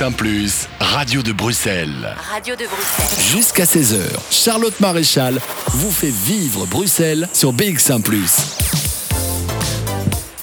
BX1 ⁇ Radio de Bruxelles. Radio de Bruxelles. Jusqu'à 16h, Charlotte Maréchal vous fait vivre Bruxelles sur BX1 ⁇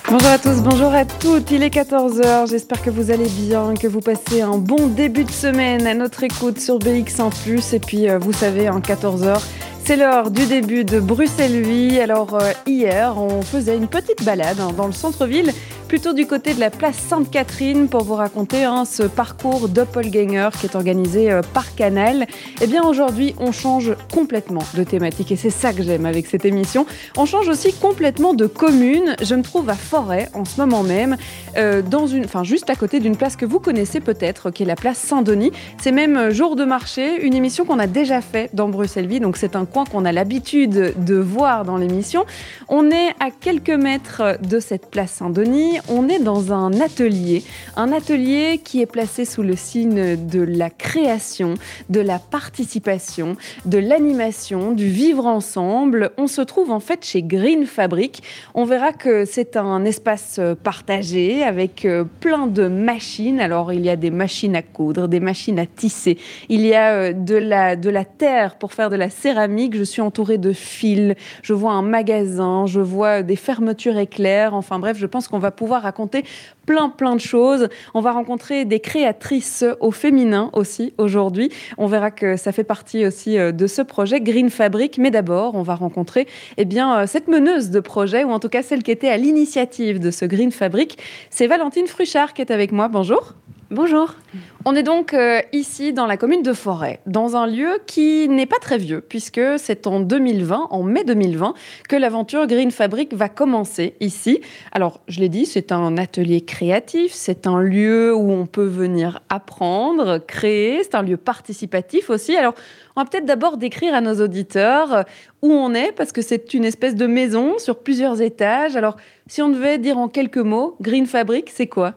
Bonjour à tous, bonjour à toutes, il est 14h, j'espère que vous allez bien, que vous passez un bon début de semaine à notre écoute sur BX1 ⁇ et puis euh, vous savez, en 14h, c'est l'heure du début de Bruxelles Vie. Alors euh, hier, on faisait une petite balade hein, dans le centre-ville, plutôt du côté de la place Sainte-Catherine pour vous raconter hein, ce parcours doppelganger qui est organisé euh, par Canal. Eh bien aujourd'hui, on change complètement de thématique et c'est ça que j'aime avec cette émission. On change aussi complètement de commune. Je me trouve à Forêt en ce moment même, euh, dans une, enfin juste à côté d'une place que vous connaissez peut-être, qui est la place Saint-Denis. C'est même jour de marché, une émission qu'on a déjà fait dans Bruxelles Vie, donc c'est un qu'on a l'habitude de voir dans l'émission. On est à quelques mètres de cette place Saint-Denis. On est dans un atelier, un atelier qui est placé sous le signe de la création, de la participation, de l'animation, du vivre ensemble. On se trouve en fait chez Green Fabric. On verra que c'est un espace partagé avec euh, plein de machines. Alors il y a des machines à coudre, des machines à tisser. Il y a euh, de la, de la terre pour faire de la céramique je suis entourée de fils, je vois un magasin, je vois des fermetures éclairs. Enfin bref, je pense qu'on va pouvoir raconter plein plein de choses. On va rencontrer des créatrices au féminin aussi aujourd'hui. On verra que ça fait partie aussi euh, de ce projet Green Fabric. Mais d'abord, on va rencontrer eh bien, euh, cette meneuse de projet, ou en tout cas celle qui était à l'initiative de ce Green Fabric. C'est Valentine Fruchard qui est avec moi. Bonjour. Bonjour. On est donc euh, ici dans la commune de Forêt, dans un lieu qui n'est pas très vieux, puisque c'est en 2020, en mai 2020, que l'aventure Green Fabric va commencer ici. Alors, je l'ai dit, c'est un atelier créatif, c'est un lieu où on peut venir apprendre, créer, c'est un lieu participatif aussi. Alors, on va peut-être d'abord décrire à nos auditeurs euh, où on est, parce que c'est une espèce de maison sur plusieurs étages. Alors, si on devait dire en quelques mots, Green Fabric, c'est quoi?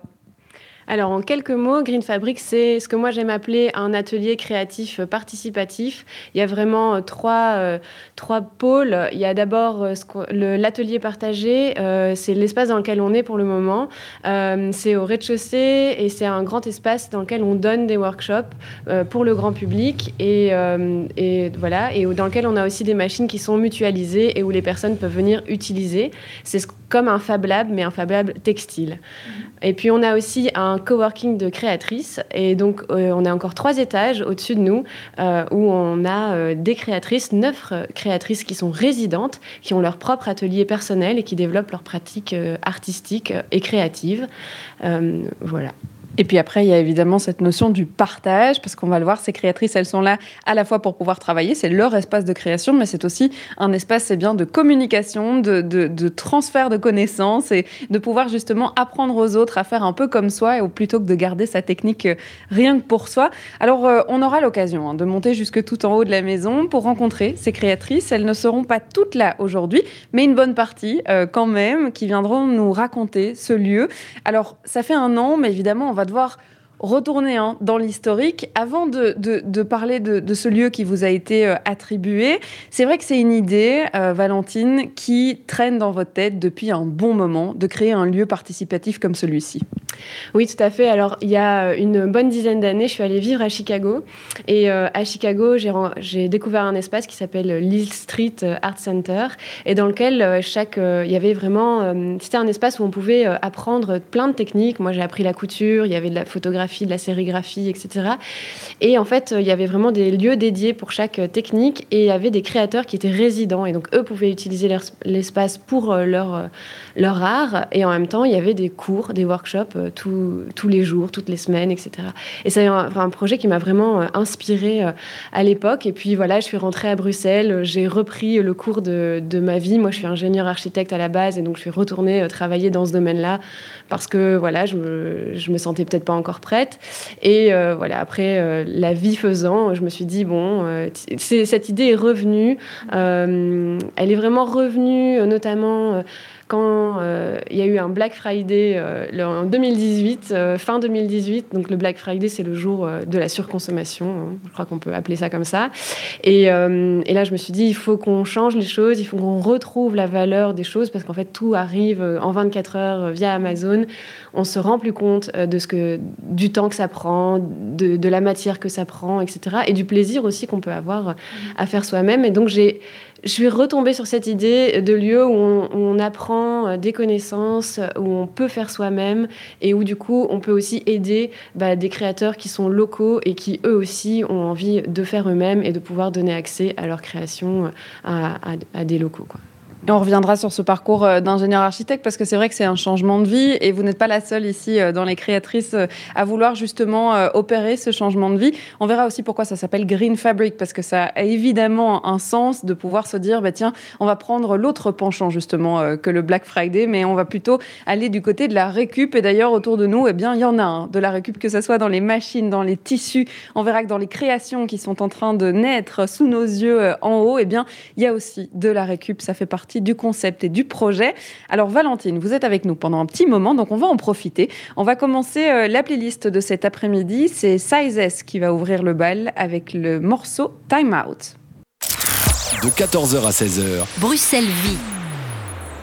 Alors, en quelques mots, Green Fabric, c'est ce que moi j'aime appeler un atelier créatif participatif. Il y a vraiment euh, trois, euh, trois pôles. Il y a d'abord euh, l'atelier partagé, c'est l'espace dans lequel on est pour le moment. c'est au rez-de-chaussée et c'est un grand espace dans lequel on donne des workshops pour le grand public et, et, voilà, et dans lequel on a aussi des machines qui sont mutualisées et où les personnes peuvent venir utiliser. C'est comme un Fab Lab, mais un Fab Lab textile. Mm-hmm. Et puis on a aussi un coworking de créatrices. Et donc, euh, on a encore trois étages au-dessus de nous euh, où on a euh, des créatrices, neuf créatrices qui sont résidentes, qui ont leur propre atelier personnel et qui développent leurs pratiques artistiques et créatives. voilà. Et puis après, il y a évidemment cette notion du partage, parce qu'on va le voir, ces créatrices, elles sont là à la fois pour pouvoir travailler, c'est leur espace de création, mais c'est aussi un espace, c'est bien, de communication, de, de, transfert de connaissances et de pouvoir justement apprendre aux autres à faire un peu comme soi, ou plutôt que de garder sa technique euh, rien que pour soi. Alors, euh, on aura l'occasion hein, de monter jusque tout en haut de la maison pour rencontrer ces créatrices. Elles ne seront pas toutes là aujourd'hui, mais une bonne partie euh, quand même, qui viendront nous raconter ce lieu. Alors, ça fait un an, mais évidemment, on va devoir retourner hein, dans l'historique. Avant de, parler de, ce lieu qui vous a été euh, attribué, c'est vrai que c'est une idée, euh, Valentine, qui traîne dans votre tête depuis un bon moment de créer un lieu participatif comme celui-ci. Oui, tout à fait. Alors, il y a une bonne dizaine d'années, je suis allée vivre à Chicago. Et euh, à Chicago, j'ai découvert un espace qui s'appelle Lille Street Art Center, et dans lequel chaque, il y avait vraiment, c'était un espace où on pouvait apprendre plein de techniques. Moi, j'ai appris la couture, il y avait de la photographie de la sérigraphie, etc. Et en fait, il y avait vraiment des lieux dédiés pour chaque euh, technique et il y avait des créateurs qui étaient résidents et donc eux pouvaient utiliser l'espace pour euh, leur, euh, leur art et en même temps, il y avait des cours, des workshops tous les jours, toutes les semaines, etc. Et c'est un, projet qui m'a vraiment inspiré à l'époque. Et puis voilà, je suis rentrée à Bruxelles, j'ai repris le cours de, de ma vie. Moi, je suis ingénieur architecte à la base et donc je suis retournée travailler dans ce domaine-là parce que voilà, je me, je me sentais peut-être pas encore prête. Et euh, voilà, après, euh, la vie faisant, je me suis dit, bon, euh, cette idée est revenue. elle est vraiment revenue, notamment quand il y a eu un Black Friday en 2018, fin 2018. Donc le Black Friday, c'est le jour de la surconsommation. Hein. je crois qu'on peut appeler ça comme ça. Et, et là, je me suis dit, il faut qu'on change les choses, il faut qu'on retrouve la valeur des choses parce qu'en fait, tout arrive en 24 heures via Amazon. On se rend plus compte de ce que, du temps que ça prend, de, de la matière que ça prend, etc. Et du plaisir aussi qu'on peut avoir à faire soi-même. Et donc, j'ai, je suis retombée sur cette idée de lieu où on, apprend euh, des connaissances, où on peut faire soi-même et où du coup on peut aussi aider bah, des créateurs qui sont locaux et qui eux aussi ont envie de faire eux-mêmes et de pouvoir donner accès à leur création euh, à, à des locaux. Quoi on reviendra sur ce parcours euh, d'ingénieur architecte parce que c'est vrai que c'est un changement de vie et vous n'êtes pas la seule ici euh, dans les créatrices euh, à vouloir justement opérer ce changement de vie. On verra aussi pourquoi ça s'appelle Green Fabric parce que ça a évidemment un sens de pouvoir se dire bah tiens, on va prendre l'autre penchant justement que le Black Friday mais on va plutôt aller du côté de la récup et d'ailleurs autour de nous, eh bien il y en a un de la récup que ce soit dans les machines, dans les tissus. On verra que dans les créations qui sont en train de naître sous nos yeux en haut, eh bien il y a aussi de la récup, ça fait partie du concept et du projet. Alors Valentine, vous êtes avec nous pendant un petit moment, donc on va en profiter. On va commencer euh, la playlist de cet après-midi. C'est Sizes qui va ouvrir le bal avec le morceau Time Out. De 14h à 16h. Bruxelles vit.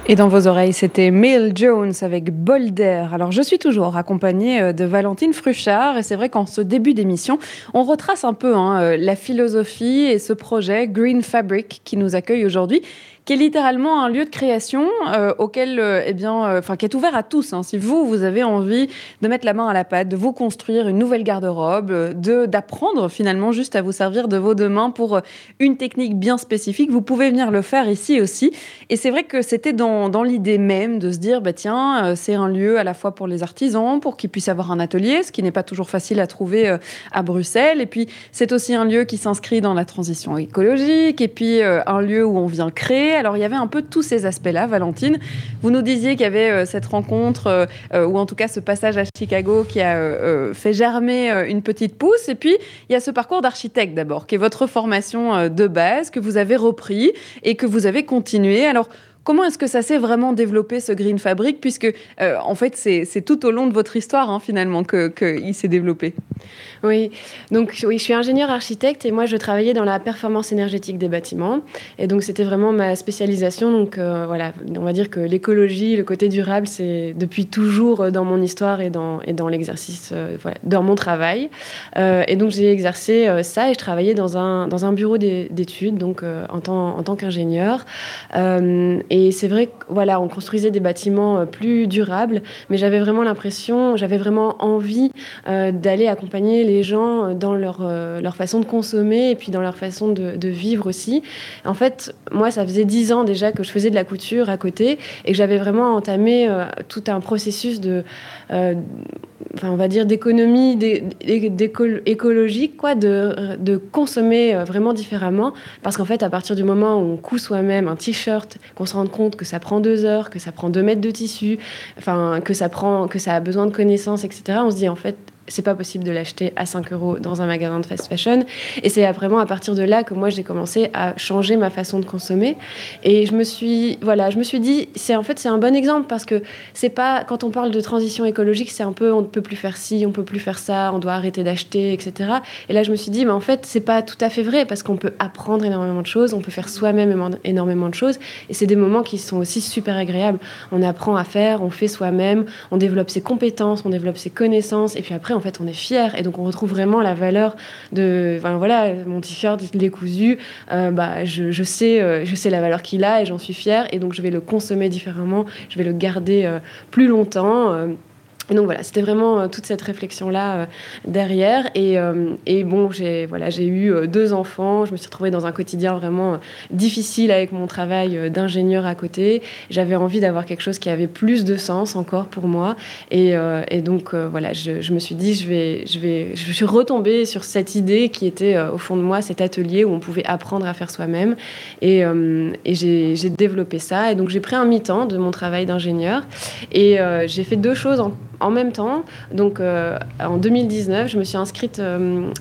Et dans vos oreilles, c'était Mail Jones avec Bolder. Alors, je suis toujours accompagnée euh, de Valentine Fruchard. Et c'est vrai qu'en ce début d'émission, on retrace un peu hein, euh, la philosophie et ce projet Green Fabric qui nous accueille aujourd'hui qui est littéralement un lieu de création euh, auquel, euh, eh bien, euh, enfin, qui est ouvert à tous. Hein. Si vous, vous avez envie de mettre la main à la pâte, de vous construire une nouvelle garde-robe, de d'apprendre finalement juste à vous servir de vos deux mains pour une technique bien spécifique, vous pouvez venir le faire ici aussi. Et c'est vrai que c'était dans, dans l'idée même de se dire, bah tiens, c'est un lieu à la fois pour les artisans, pour qu'ils puissent avoir un atelier, ce qui n'est pas toujours facile à trouver à Bruxelles. Et puis, c'est aussi un lieu qui s'inscrit dans la transition écologique, et puis un lieu où on vient créer alors il y avait un peu tous ces aspects-là, Valentine. Vous nous disiez qu'il y avait euh, cette rencontre, euh, euh, ou en tout cas ce passage à Chicago qui a fait germer une petite pousse. Et puis il y a ce parcours d'architecte d'abord, qui est votre formation de base, que vous avez repris et que vous avez continué. Alors Comment est-ce que ça s'est vraiment développé ce Green Fabric? Puisque, en fait, c'est tout au long de votre histoire, hein, finalement, qu'il s'est développé. Oui, donc oui, je suis ingénieur architecte et moi je travaillais dans la performance énergétique des bâtiments. Et donc c'était vraiment ma spécialisation. Donc euh, voilà, on va dire que l'écologie, le côté durable, c'est depuis toujours dans mon histoire et dans, et dans l'exercice, euh, dans mon travail. Euh, et donc j'ai exercé ça et je travaillais dans un, dans un bureau d'études, donc en tant, en tant qu'ingénieur. et c'est vrai que voilà, on construisait des bâtiments plus durables, mais j'avais vraiment l'impression, j'avais vraiment envie d'aller accompagner les gens dans leur, euh, leur façon de consommer et puis dans leur façon de, vivre aussi. En fait, moi, ça faisait dix ans déjà que je faisais de la couture à côté et j'avais vraiment entamé euh, tout un processus de, euh, enfin, on va dire, d'économie écologique, quoi, de, de consommer vraiment différemment. Parce qu'en fait, à partir du moment où on coud soi-même un t-shirt, qu'on se rende compte que ça prend deux heures, que ça prend deux mètres de tissu, enfin, que ça prend, que ça a besoin de connaissances, etc. On se dit en fait, c'est pas possible de l'acheter à 5 euros dans un magasin de fast fashion. Et c'est vraiment à partir de là que moi j'ai commencé à changer ma façon de consommer. Et je me suis, voilà, je me suis dit, c'est en fait c'est un bon exemple parce que c'est pas quand on parle de transition écologique, c'est un peu on ne peut plus faire ci, on peut plus faire ça, on doit arrêter d'acheter, etc. Et là je me suis dit, mais en fait c'est pas tout à fait vrai parce qu'on peut apprendre énormément de choses, on peut faire soi-même énormément de choses. Et c'est des moments qui sont aussi super agréables. On apprend à faire, on fait soi-même, on développe ses compétences, on développe ses connaissances, et puis après en fait, on est fier. Et donc, on retrouve vraiment la valeur de. Voilà, mon t-shirt, décousu, euh, bah, je, sais, euh, je sais la valeur qu'il a et j'en suis fière. Et donc, je vais le consommer différemment. Je vais le garder euh, plus longtemps. Donc voilà, c'était vraiment euh, toute cette réflexion-là euh, derrière. Et, euh, et, bon, j'ai voilà, eu deux enfants. Je me suis retrouvée dans un quotidien vraiment difficile avec mon travail d'ingénieur à côté. J'avais envie d'avoir quelque chose qui avait plus de sens encore pour moi. Et, donc voilà, je, je, me suis dit, je vais, je vais, je suis retombée sur cette idée qui était au fond de moi, cet atelier où on pouvait apprendre à faire soi-même. Et, et j'ai développé ça. Et donc j'ai pris un mi-temps de mon travail d'ingénieur. Et j'ai fait deux choses en en même temps, donc en 2019, je me suis inscrite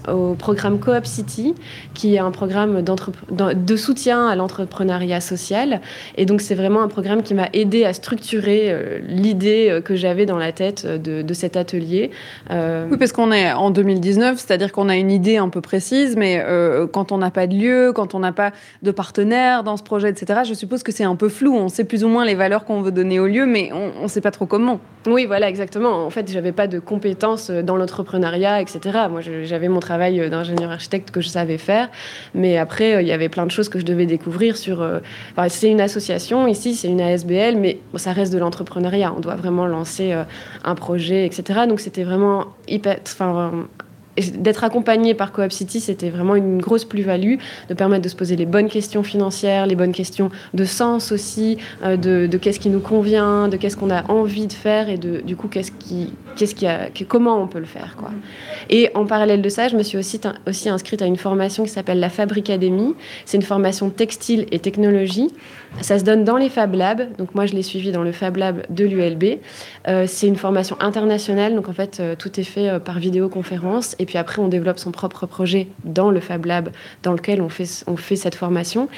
au programme Coop City, qui est un programme de soutien à l'entrepreneuriat social. Et donc, c'est vraiment un programme qui m'a aidé à structurer l'idée que j'avais dans la tête de, de cet atelier. Oui, parce qu'on est en 2019, c'est-à-dire qu'on a une idée un peu précise, mais quand on n'a pas de lieu, quand on n'a pas de partenaire dans ce projet, etc., je suppose que c'est un peu flou. On sait plus ou moins les valeurs qu'on veut donner au lieu, mais on ne sait pas trop comment. Oui, voilà, exactement. En fait, j'avais pas de compétences dans l'entrepreneuriat, etc. Moi, j'avais mon travail d'ingénieur architecte que je savais faire, mais après, il y avait plein de choses que je devais découvrir sur. Euh, c'est une association ici, c'est une ASBL, mais ça reste de l'entrepreneuriat. On doit vraiment lancer euh, un projet, etc. Donc, c'était vraiment hyper, enfin, d'être accompagné par Coop City, c'était vraiment une grosse plus-value, de permettre de se poser les bonnes questions financières, les bonnes questions de sens aussi, euh, de, qu'est-ce qui nous convient, de qu'est-ce qu'on a envie de faire et de, du coup, qu'est-ce qui, qu'est-ce qui a, comment on peut le faire. Quoi. Et en parallèle de ça, je me suis aussi, inscrite à une formation qui s'appelle la Fabricademy. C'est une formation textile et technologie. Ça se donne dans les Fab Labs. Donc moi, je l'ai suivi dans le Fab Lab de l'ULB. Euh, c'est une formation internationale. Donc en fait, euh, tout est fait par vidéoconférence. Et puis après, on développe son propre projet dans le Fab Lab dans lequel on fait, cette formation.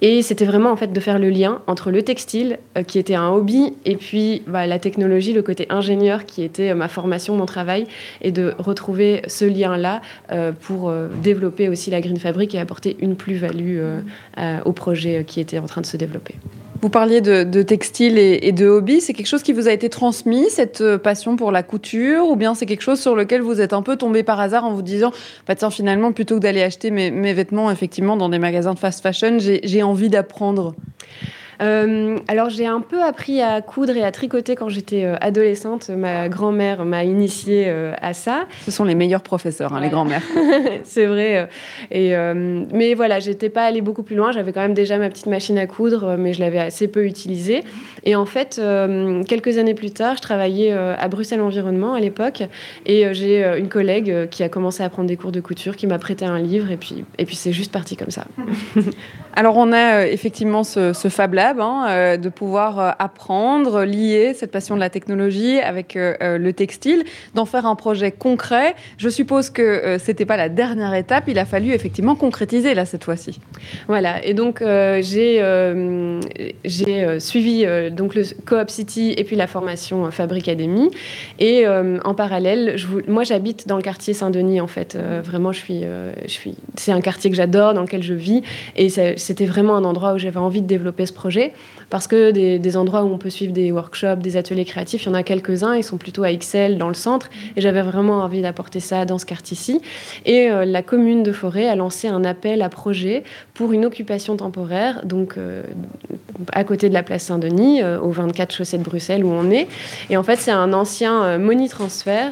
Et c'était vraiment en fait de faire le lien entre le textile, euh, qui était un hobby, et puis bah, la technologie, le côté ingénieur, qui était euh, ma formation, mon travail, et de retrouver ce lien-là euh, pour développer aussi la Green Fabric et apporter une plus-value au projet qui était en train de se développer. Vous parliez de, textile et, de hobby. C'est quelque chose qui vous a été transmis, cette euh, passion pour la couture Ou bien c'est quelque chose sur lequel vous êtes un peu tombé par hasard en vous disant bah, tiens, finalement, plutôt que d'aller acheter mes, vêtements effectivement dans des magasins de fast fashion, j'ai envie d'apprendre? Euh, alors j'ai un peu appris à coudre et à tricoter quand j'étais euh, adolescente. Ma grand-mère m'a initiée euh, à ça. Ce sont les meilleurs professeurs, hein, les grands-mères. c'est vrai. Et, mais voilà, j'étais pas allée beaucoup plus loin. J'avais quand même déjà ma petite machine à coudre, mais je l'avais assez peu utilisée. Et en fait, quelques années plus tard, je travaillais à Bruxelles Environnement à l'époque, et j'ai une collègue qui a commencé à prendre des cours de couture, qui m'a prêté un livre, et puis, et puis c'est juste parti comme ça. Alors on a effectivement ce, ce Fab Lab, hein, euh, de pouvoir euh, apprendre, lier cette passion de la technologie avec euh, le textile, d'en faire un projet concret. Je suppose que c'était pas la dernière étape, il a fallu effectivement concrétiser là cette fois-ci. Voilà, et donc j'ai j'ai suivi donc le Coop City et puis la formation Fabricademy. Et en parallèle, je, moi j'habite dans le quartier Saint-Denis en fait. vraiment, je suis, je suis, c'est un quartier que j'adore, dans lequel je vis, et c'était vraiment un endroit où j'avais envie de développer ce projet Merci parce que des, endroits où on peut suivre des workshops, des ateliers créatifs, il y en a quelques-uns, ils sont plutôt à Excel dans le centre, et j'avais vraiment envie d'apporter ça dans ce quartier-ci. Et euh, la commune de Forêt a lancé un appel à projet pour une occupation temporaire, donc euh, à côté de la place Saint-Denis, euh, au 24 chaussée de Bruxelles où on est. Et en fait, c'est un ancien Money Transfer,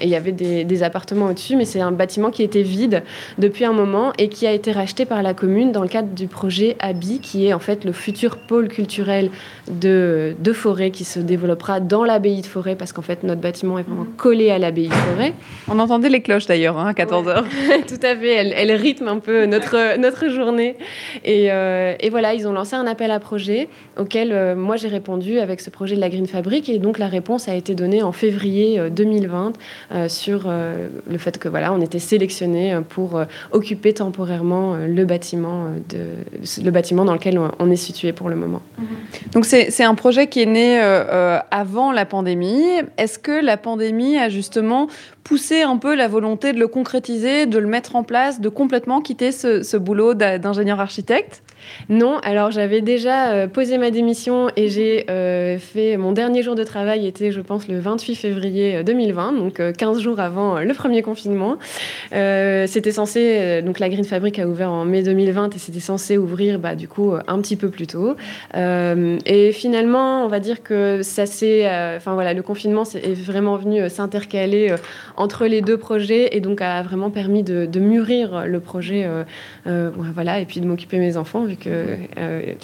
et il y avait des appartements au-dessus, mais c'est un bâtiment qui était vide depuis un moment et qui a été racheté par la commune dans le cadre du projet ABI, qui est en fait le futur pôle culturel de, de forêt qui se développera dans l'abbaye de forêt, parce qu'en fait, notre bâtiment est vraiment collé à l'abbaye de forêt. On entendait les cloches d'ailleurs, hein, à 14h. Tout à fait, elles, elles, rythment un peu notre, notre journée. Et, euh, et, voilà, ils ont lancé un appel à projet auquel euh, moi j'ai répondu avec ce projet de la Green Fabric. Et donc la réponse a été donnée en février 2020 euh, sur le fait que voilà, on était sélectionné pour occuper temporairement le bâtiment, de, le bâtiment dans lequel on est situé pour le moment. Donc c'est un projet qui est né euh, euh, avant la pandémie. Est-ce que la pandémie a justement poussé un peu la volonté de le concrétiser, de le mettre en place, de complètement quitter ce, ce boulot d'ingénieur architecte? Non, alors j'avais déjà euh, posé ma démission et j'ai euh, fait mon dernier jour de travail était je pense le 28 février 2020, euh, donc 15 jours avant le premier confinement. c'était censé donc la Green Fabric a ouvert en mai 2020 et c'était censé ouvrir bah, du coup un petit peu plus tôt. et finalement, on va dire que ça s'est enfin voilà, le confinement est vraiment venu s'intercaler entre les deux projets et donc a vraiment permis de, de mûrir le projet voilà et puis de m'occuper de mes enfants que euh,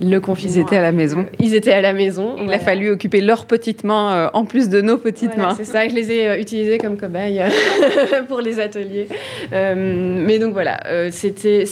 le confinement. Ils étaient à la maison. Ils étaient à la maison. Il a fallu occuper leurs petites mains euh, en plus de nos petites mains. C'est ça, je les ai euh, utilisées comme cobayes pour les ateliers. mais donc voilà, c'était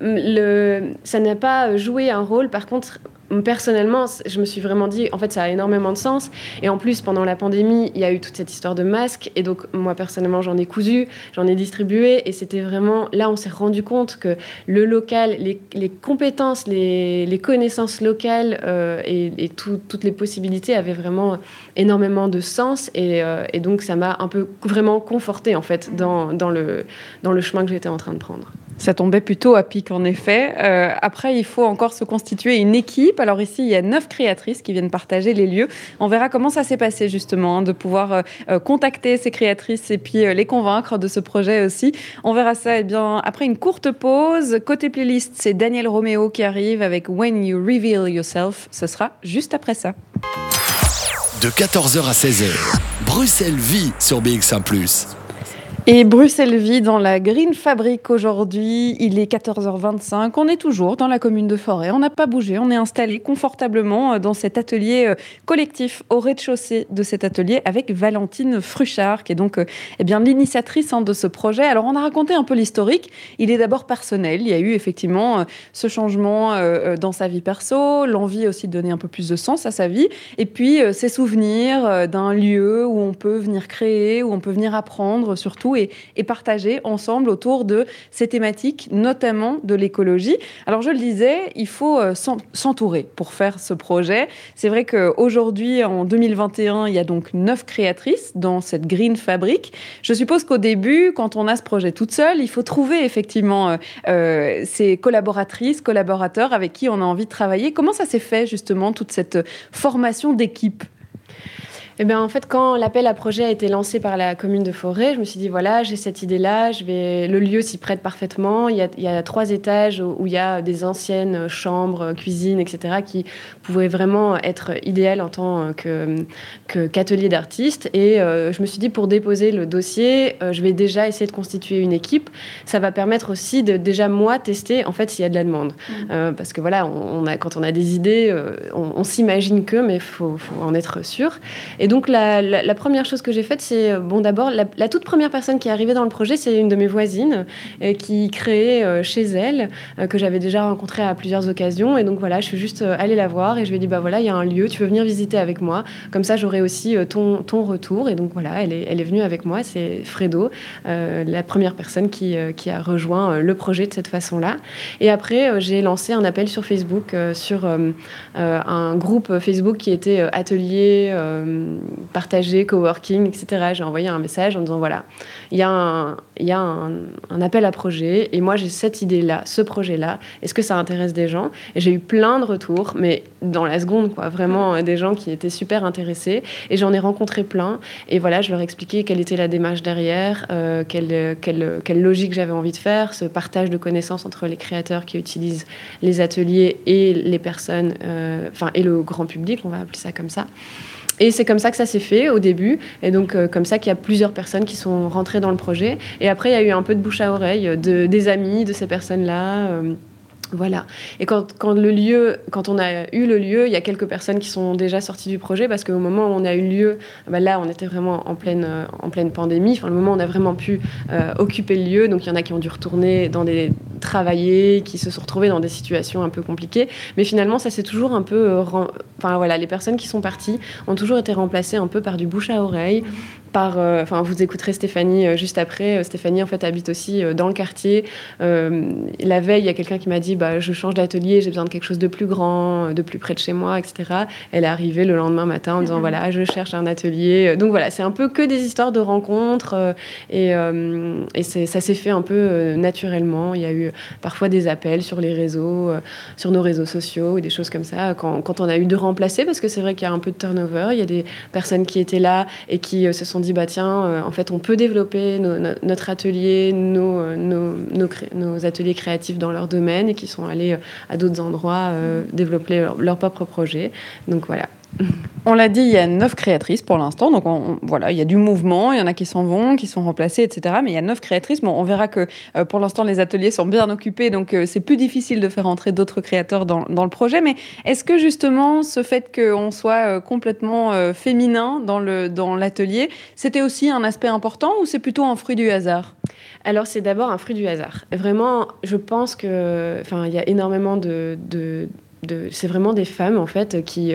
ça n'a pas joué un rôle. Par contre, personnellement, je me suis vraiment dit, en fait, ça a énormément de sens. Et en plus, pendant la pandémie, il y a eu toute cette histoire de masques. Et donc, moi, personnellement, j'en ai cousu, j'en ai distribué. Et c'était vraiment, là, on s'est rendu compte que le local, les, compétences, les, connaissances locales euh, et, toutes les possibilités avaient vraiment énormément de sens. Euh, et, donc, ça m'a un peu vraiment conforté, en fait, dans le chemin que j'étais en train de prendre. Ça tombait plutôt à pic, en effet. Euh, après, il faut encore se constituer une équipe. Alors ici, il y a neuf créatrices qui viennent partager les lieux. On verra comment ça s'est passé, justement, hein, de pouvoir euh, euh, contacter ces créatrices et puis les convaincre de ce projet aussi. On verra ça eh bien, après une courte pause. Côté playlist, c'est Daniel Roméo qui arrive avec When You Reveal Yourself. Ce sera juste après ça. De 14h à 16h, Bruxelles vit sur BX1 ⁇ et Bruxelles vit dans la Green Fabric aujourd'hui. Il est 14h25. On est toujours dans la commune de Forêt. On n'a pas bougé. On est installé confortablement euh, dans cet atelier euh, collectif au rez-de-chaussée de cet atelier avec Valentine Fruchard, qui est donc euh, eh bien l'initiatrice hein, de ce projet. Alors, on a raconté un peu l'historique. Il est d'abord personnel. Il y a eu effectivement ce changement dans sa vie perso, l'envie aussi de donner un peu plus de sens à sa vie. Et puis, ses souvenirs d'un lieu où on peut venir créer, où on peut venir apprendre surtout et, partager ensemble autour de ces thématiques, notamment de l'écologie. Alors je le disais, il faut euh, s'entourer pour faire ce projet. C'est vrai qu'aujourd'hui, en 2021, il y a donc neuf créatrices dans cette Green Fabric. Je suppose qu'au début, quand on a ce projet toute seule, il faut trouver effectivement euh, euh, ces collaboratrices, collaborateurs avec qui on a envie de travailler. Comment ça s'est fait justement, toute cette formation d'équipe? Eh bien, en fait, quand l'appel à projet a été lancé par la commune de Forêt, je me suis dit voilà, j'ai cette idée-là, je vais... le lieu s'y prête parfaitement. Il y, a, trois étages où, il y a des anciennes chambres, cuisines, etc., qui pouvaient vraiment être idéales en tant que, qu'atelier d'artiste. Et euh, je me suis dit pour déposer le dossier, euh, je vais déjà essayer de constituer une équipe. Ça va permettre aussi de déjà moi tester en fait s'il y a de la demande, mmh. euh, parce que voilà, on, a, quand on a des idées, on, s'imagine que, mais faut, faut en être sûr. Et donc, la, première chose que j'ai faite, c'est, euh, bon, d'abord, la, toute première personne qui est arrivée dans le projet, c'est une de mes voisines euh, qui créait euh, chez elle, que j'avais déjà rencontrée à plusieurs occasions. Et donc, voilà, je suis juste allée la voir et je lui ai dit, bah voilà, il y a un lieu, tu veux venir visiter avec moi. Comme ça, j'aurai aussi ton, ton retour. Et donc, voilà, elle est, elle est venue avec moi. C'est Fredo, la première personne qui, qui a rejoint le projet de cette façon-là. Et après, j'ai lancé un appel sur Facebook, sur un groupe Facebook qui était atelier partager, coworking, etc. J'ai envoyé un message en disant voilà, il y a, un, appel à projet et moi j'ai cette idée-là, ce projet-là. Est-ce que ça intéresse des gens? Et j'ai eu plein de retours, mais dans la seconde, quoi, vraiment des gens qui étaient super intéressés. Et j'en ai rencontré plein. Et voilà, je leur ai expliqué quelle était la démarche derrière, euh, quelle, logique j'avais envie de faire, ce partage de connaissances entre les créateurs qui utilisent les ateliers et les personnes, euh, enfin, et le grand public, on va appeler ça comme ça. Et c'est comme ça que ça s'est fait au début. Et donc, euh, comme ça qu'il y a plusieurs personnes qui sont rentrées dans le projet. Et après, il y a eu un peu de bouche à oreille de, des amis de ces personnes-là. Euh, voilà. Et quand, quand, le lieu, quand on a eu le lieu, il y a quelques personnes qui sont déjà sorties du projet parce qu'au moment où on a eu le lieu, bah là, on était vraiment en pleine, en pleine pandémie. Enfin, le moment où on a vraiment pu euh, occuper le lieu, donc il y en a qui ont dû retourner dans des travailler, qui se sont retrouvés dans des situations un peu compliquées. Mais finalement, ça s'est toujours un peu, euh, enfin voilà, les personnes qui sont parties ont toujours été remplacées un peu par du bouche à oreille, par, enfin, vous écouterez Stéphanie juste après. Stéphanie en fait habite aussi dans le quartier. la veille, il y a quelqu'un qui m'a dit bah, je change d'atelier, j'ai besoin de quelque chose de plus grand, de plus près de chez moi, etc. Elle est arrivée le lendemain matin en disant, voilà, je cherche un atelier. Donc voilà, c'est un peu que des histoires de rencontres euh, et, euh, et ça s'est fait un peu euh, naturellement. Il y a eu parfois des appels sur les réseaux, sur nos réseaux sociaux ou des choses comme ça quand, quand on a eu de remplacer parce que c'est vrai qu'il y a un peu de turnover. Il y a des personnes qui étaient là et qui se sont dit, bah tiens, en fait, on peut développer notre atelier, nos, nos, nos, ateliers créatifs dans leur domaine et qui sont allés euh, à d'autres endroits euh, développer leur, propre projet. Donc voilà. On l'a dit, il y a neuf créatrices pour l'instant. Donc voilà, il y a du mouvement, il y en a qui s'en vont, qui sont remplacées, etc. Mais il y a neuf créatrices. Bon, on verra que euh, pour l'instant, les ateliers sont bien occupés. Donc c'est plus difficile de faire entrer d'autres créateurs dans, le projet. Mais est-ce que justement, ce fait qu'on soit complètement féminin dans l'atelier, c'était aussi un aspect important ou c'est plutôt un fruit du hasard? Alors c'est d'abord un fruit du hasard. Vraiment, je pense que, enfin, il y a énormément de, c'est vraiment des femmes en fait qui,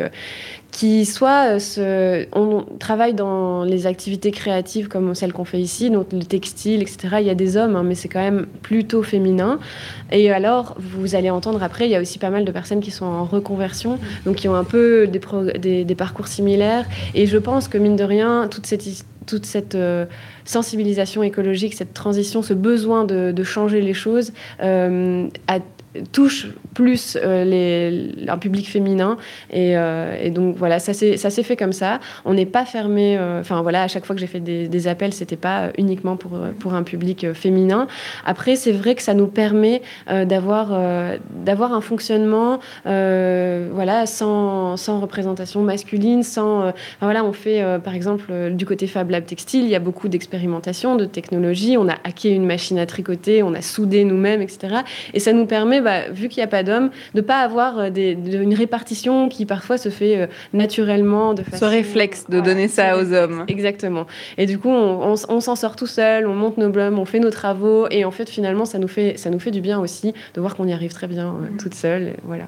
qui soit euh, on travaille dans les activités créatives comme celles qu'on fait ici, donc le textile, etc. Il y a des hommes, hein, mais c'est quand même plutôt féminin. Et alors, vous allez entendre après, il y a aussi pas mal de personnes qui sont en reconversion, donc qui ont un peu des, des, parcours similaires. Et je pense que mine de rien, toute cette toute cette euh, sensibilisation écologique, cette transition, ce besoin de, de changer les choses euh, a touche plus euh, un public féminin. Et, euh, donc voilà, ça s'est fait comme ça. On n'est pas fermé. Euh, enfin voilà, à chaque fois que j'ai fait des, des appels, c'était pas uniquement pour, pour un public féminin. Après, c'est vrai que ça nous permet d'avoir d'avoir un fonctionnement voilà, sans, sans, représentation masculine. Sans, voilà, on fait par exemple du côté Fab Lab Textile, il y a beaucoup d'expérimentation, de technologie. On a hacké une machine à tricoter, on a soudé nous-mêmes, etc. Et ça nous permet, bah, vu qu'il n'y a pas d'hommes, de ne pas avoir euh, une répartition qui parfois se fait euh, naturellement. De Ce réflexe de donner ça aux hommes. Exactement. Et du coup, on, s'en sort tout seul, on monte nos blums, on fait nos travaux, et en fait, finalement, ça nous fait, ça nous fait du bien aussi de voir qu'on y arrive très bien euh, toute seule. Voilà.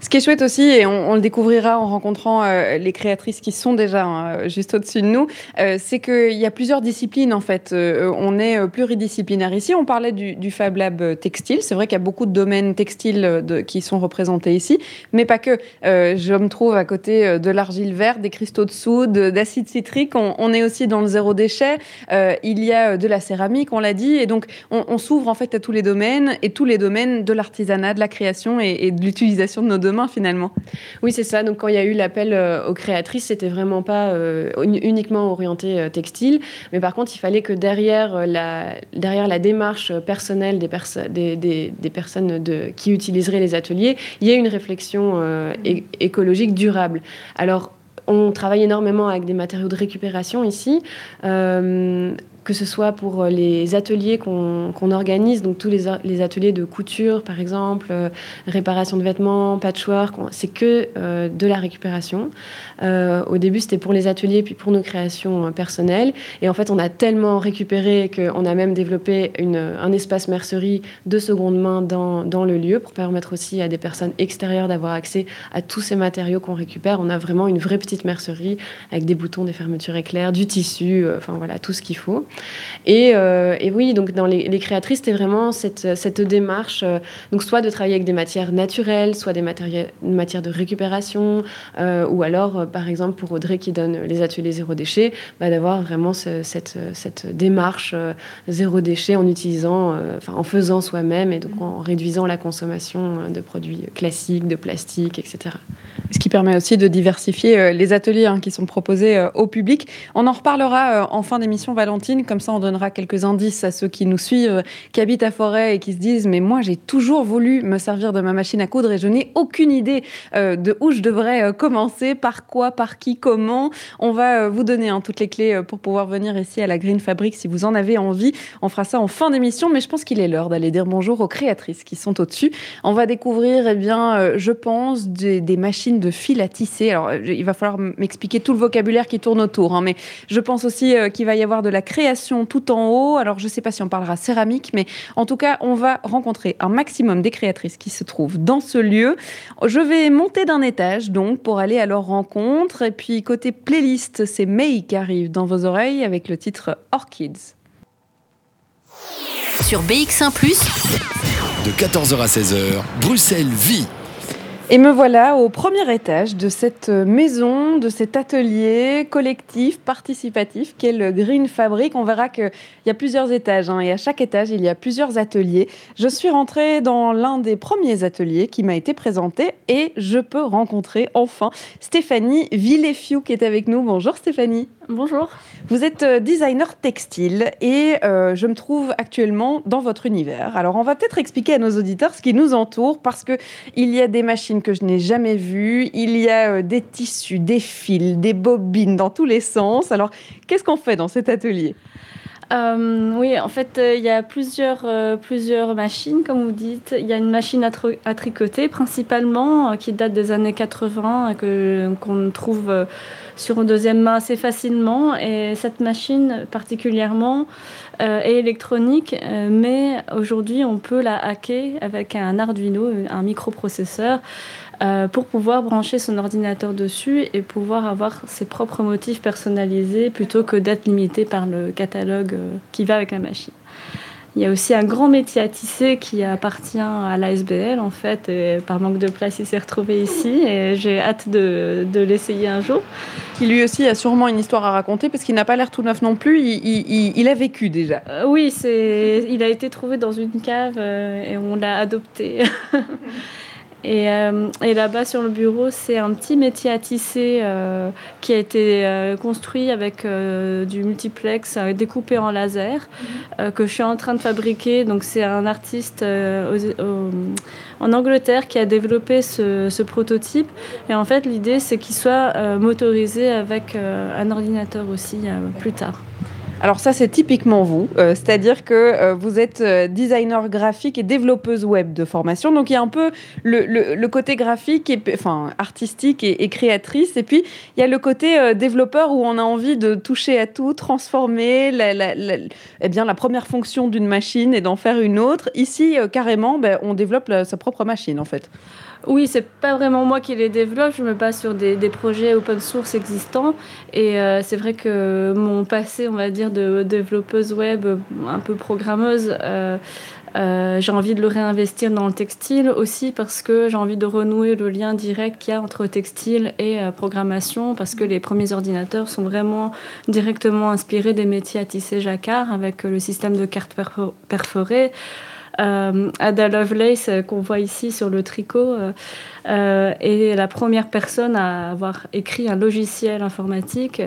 Ce qui est chouette aussi, et on, le découvrira en rencontrant euh, les créatrices qui sont déjà hein, juste au-dessus de nous, euh, c'est qu'il y a plusieurs disciplines en fait. Euh, on est pluridisciplinaire ici. On parlait du, Fab Lab textile. C'est vrai qu'il y a beaucoup de domaines textiles qui sont représentés ici, mais pas que. je me trouve à côté de l'argile verte, des cristaux de soude, d'acide citrique. On, est aussi dans le zéro déchet. il y a de la céramique, on l'a dit, et donc on, s'ouvre en fait à tous les domaines et tous les domaines de l'artisanat, de la création et, de l'utilisation de nos finalement. Oui, c'est ça. Donc quand il y a eu l'appel aux euh, créatrices, c'était vraiment pas euh, uniquement orienté euh, textile, mais par contre, il fallait que derrière la, derrière la démarche personnelle des, des, des, personnes qui utiliseraient les ateliers, il y ait une réflexion écologique durable. Alors, on travaille énormément avec des matériaux de récupération ici que ce soit pour euh, les ateliers qu'on organise, donc tous les, ateliers de couture par exemple, euh, réparation de vêtements, patchwork, c'est que euh, de la récupération. au début c'était pour les ateliers puis pour nos créations personnelles et en fait on a tellement récupéré qu'on a même développé un espace mercerie de seconde main dans, dans, le lieu pour permettre aussi à des personnes extérieures d'avoir accès à tous ces matériaux qu'on récupère. On a vraiment une vraie petite mercerie avec des boutons, des fermetures éclairs, du tissu, enfin voilà tout ce qu'il faut. Euh, et, oui, donc dans les, créatrices, c'était vraiment cette, démarche, euh, donc soit de travailler avec des matières naturelles, soit des matières de récupération, euh, ou alors, par exemple, pour Audrey qui donne les ateliers zéro déchet, bah, d'avoir vraiment cette, démarche zéro déchet en utilisant, en faisant soi-même et donc en réduisant la consommation de produits classiques, de plastique, etc. Ce qui permet aussi de diversifier les ateliers hein, qui sont proposés au public. On en reparlera en fin d'émission, Valentine. Comme ça, on donnera quelques indices à ceux qui nous suivent, qui habitent à Forêt et qui se disent Mais moi, j'ai toujours voulu me servir de ma machine à coudre et je n'ai aucune idée euh, de où je devrais euh, commencer, par quoi, par qui, comment. On va euh, vous donner hein, toutes les clés pour pouvoir venir ici à la Green Fabric si vous en avez envie. On fera ça en fin d'émission, mais je pense qu'il est l'heure d'aller dire bonjour aux créatrices qui sont au-dessus. On va découvrir, eh bien, je pense, des, machines de fil à tisser. Alors, il va falloir m'expliquer tout le vocabulaire qui tourne autour, hein, mais je pense aussi qu'il va y avoir de la création tout en haut. Alors, je ne sais pas si on parlera céramique, mais en tout cas, on va rencontrer un maximum des créatrices qui se trouvent dans ce lieu. Je vais monter d'un étage, donc, pour aller à leur rencontre. Et puis, côté playlist, c'est May qui arrive dans vos oreilles avec le titre Orchids. Sur BX1 ⁇ de 14h à 16h, Bruxelles vit et me voilà au premier étage de cette maison, de cet atelier collectif, participatif, qu'est le Green Fabric. On verra qu'il y a plusieurs étages hein, et à chaque étage, il y a plusieurs ateliers. Je suis rentrée dans l'un des premiers ateliers qui m'a été présenté et je peux rencontrer enfin Stéphanie Villefiou qui est avec nous. Bonjour Stéphanie. Bonjour. Vous êtes euh, designer textile et euh, je me trouve actuellement dans votre univers. Alors on va peut-être expliquer à nos auditeurs ce qui nous entoure parce que il y a des machines que je n'ai jamais vues, il y a euh, des tissus, des fils, des bobines dans tous les sens. Alors qu'est-ce qu'on fait dans cet atelier? Oui, en fait, il y a plusieurs, plusieurs machines, comme vous dites. Il y a une machine à, tricoter, principalement, qui date des années 80, que, qu'on trouve sur une deuxième main assez facilement. Et cette machine particulièrement, et électronique, mais aujourd'hui on peut la hacker avec un Arduino, un microprocesseur. Pour pouvoir brancher son ordinateur dessus et pouvoir avoir ses propres motifs personnalisés plutôt que d'être limité par le catalogue qui va avec la machine. Il y a aussi un grand métier à tisser qui appartient à l'ASBL en fait. Et par manque de place, il s'est retrouvé ici et j'ai hâte de, de l'essayer un jour. Qui lui aussi a sûrement une histoire à raconter parce qu'il n'a pas l'air tout neuf non plus. Il, il, il a vécu déjà. Euh, oui, c'est. Il a été trouvé dans une cave euh, et on l'a adopté. Et, euh, et là-bas sur le bureau, c'est un petit métier à tisser euh, qui a été euh, construit avec du multiplex découpé en laser mhm. que je suis en train de fabriquer. Donc c'est un artiste en Angleterre qui a développé ce, ce prototype. Et en fait, l'idée c'est qu'il soit motorisé avec un ordinateur aussi plus tard. Alors ça, c'est typiquement vous, euh, c'est-à-dire que euh, vous êtes euh, designer graphique et développeuse web de formation. Donc il y a un peu le, côté graphique, enfin artistique et, créatrice, et puis il y a le côté développeur où on a envie de toucher à tout, transformer la, eh bien, la première fonction d'une machine et d'en faire une autre. Ici, carrément, ben, on développe sa propre machine en fait. Oui, c'est pas vraiment moi qui les développe. Je me base sur des, projets open source existants. Et euh, c'est vrai que mon passé, on va dire, de développeuse web, un peu programmeuse, euh, euh, j'ai envie de le réinvestir dans le textile aussi parce que j'ai envie de renouer le lien direct qu'il y a entre textile et programmation parce que les premiers ordinateurs sont vraiment directement inspirés des métiers à tisser jacquard avec le système de cartes perforées. Euh, Ada Lovelace, euh, qu'on voit ici sur le tricot, euh, est la première personne à avoir écrit un logiciel informatique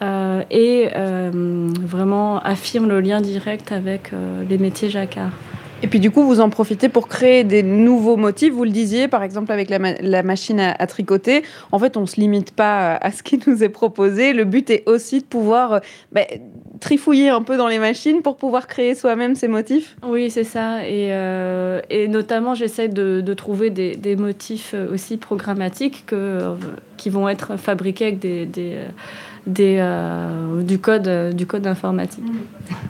et vraiment affirme le lien direct avec les métiers jacquard. Et puis du coup, vous en profitez pour créer des nouveaux motifs. Vous le disiez, par exemple avec la, machine à, tricoter. En fait, on ne se limite pas à ce qui nous est proposé. Le but est aussi de pouvoir euh, bah, trifouiller un peu dans les machines pour pouvoir créer soi-même ces motifs. Oui, c'est ça. Et, euh, notamment, j'essaie de, trouver des, motifs aussi programmatiques que, qui vont être fabriqués avec des des, euh, du, code, euh, du code informatique.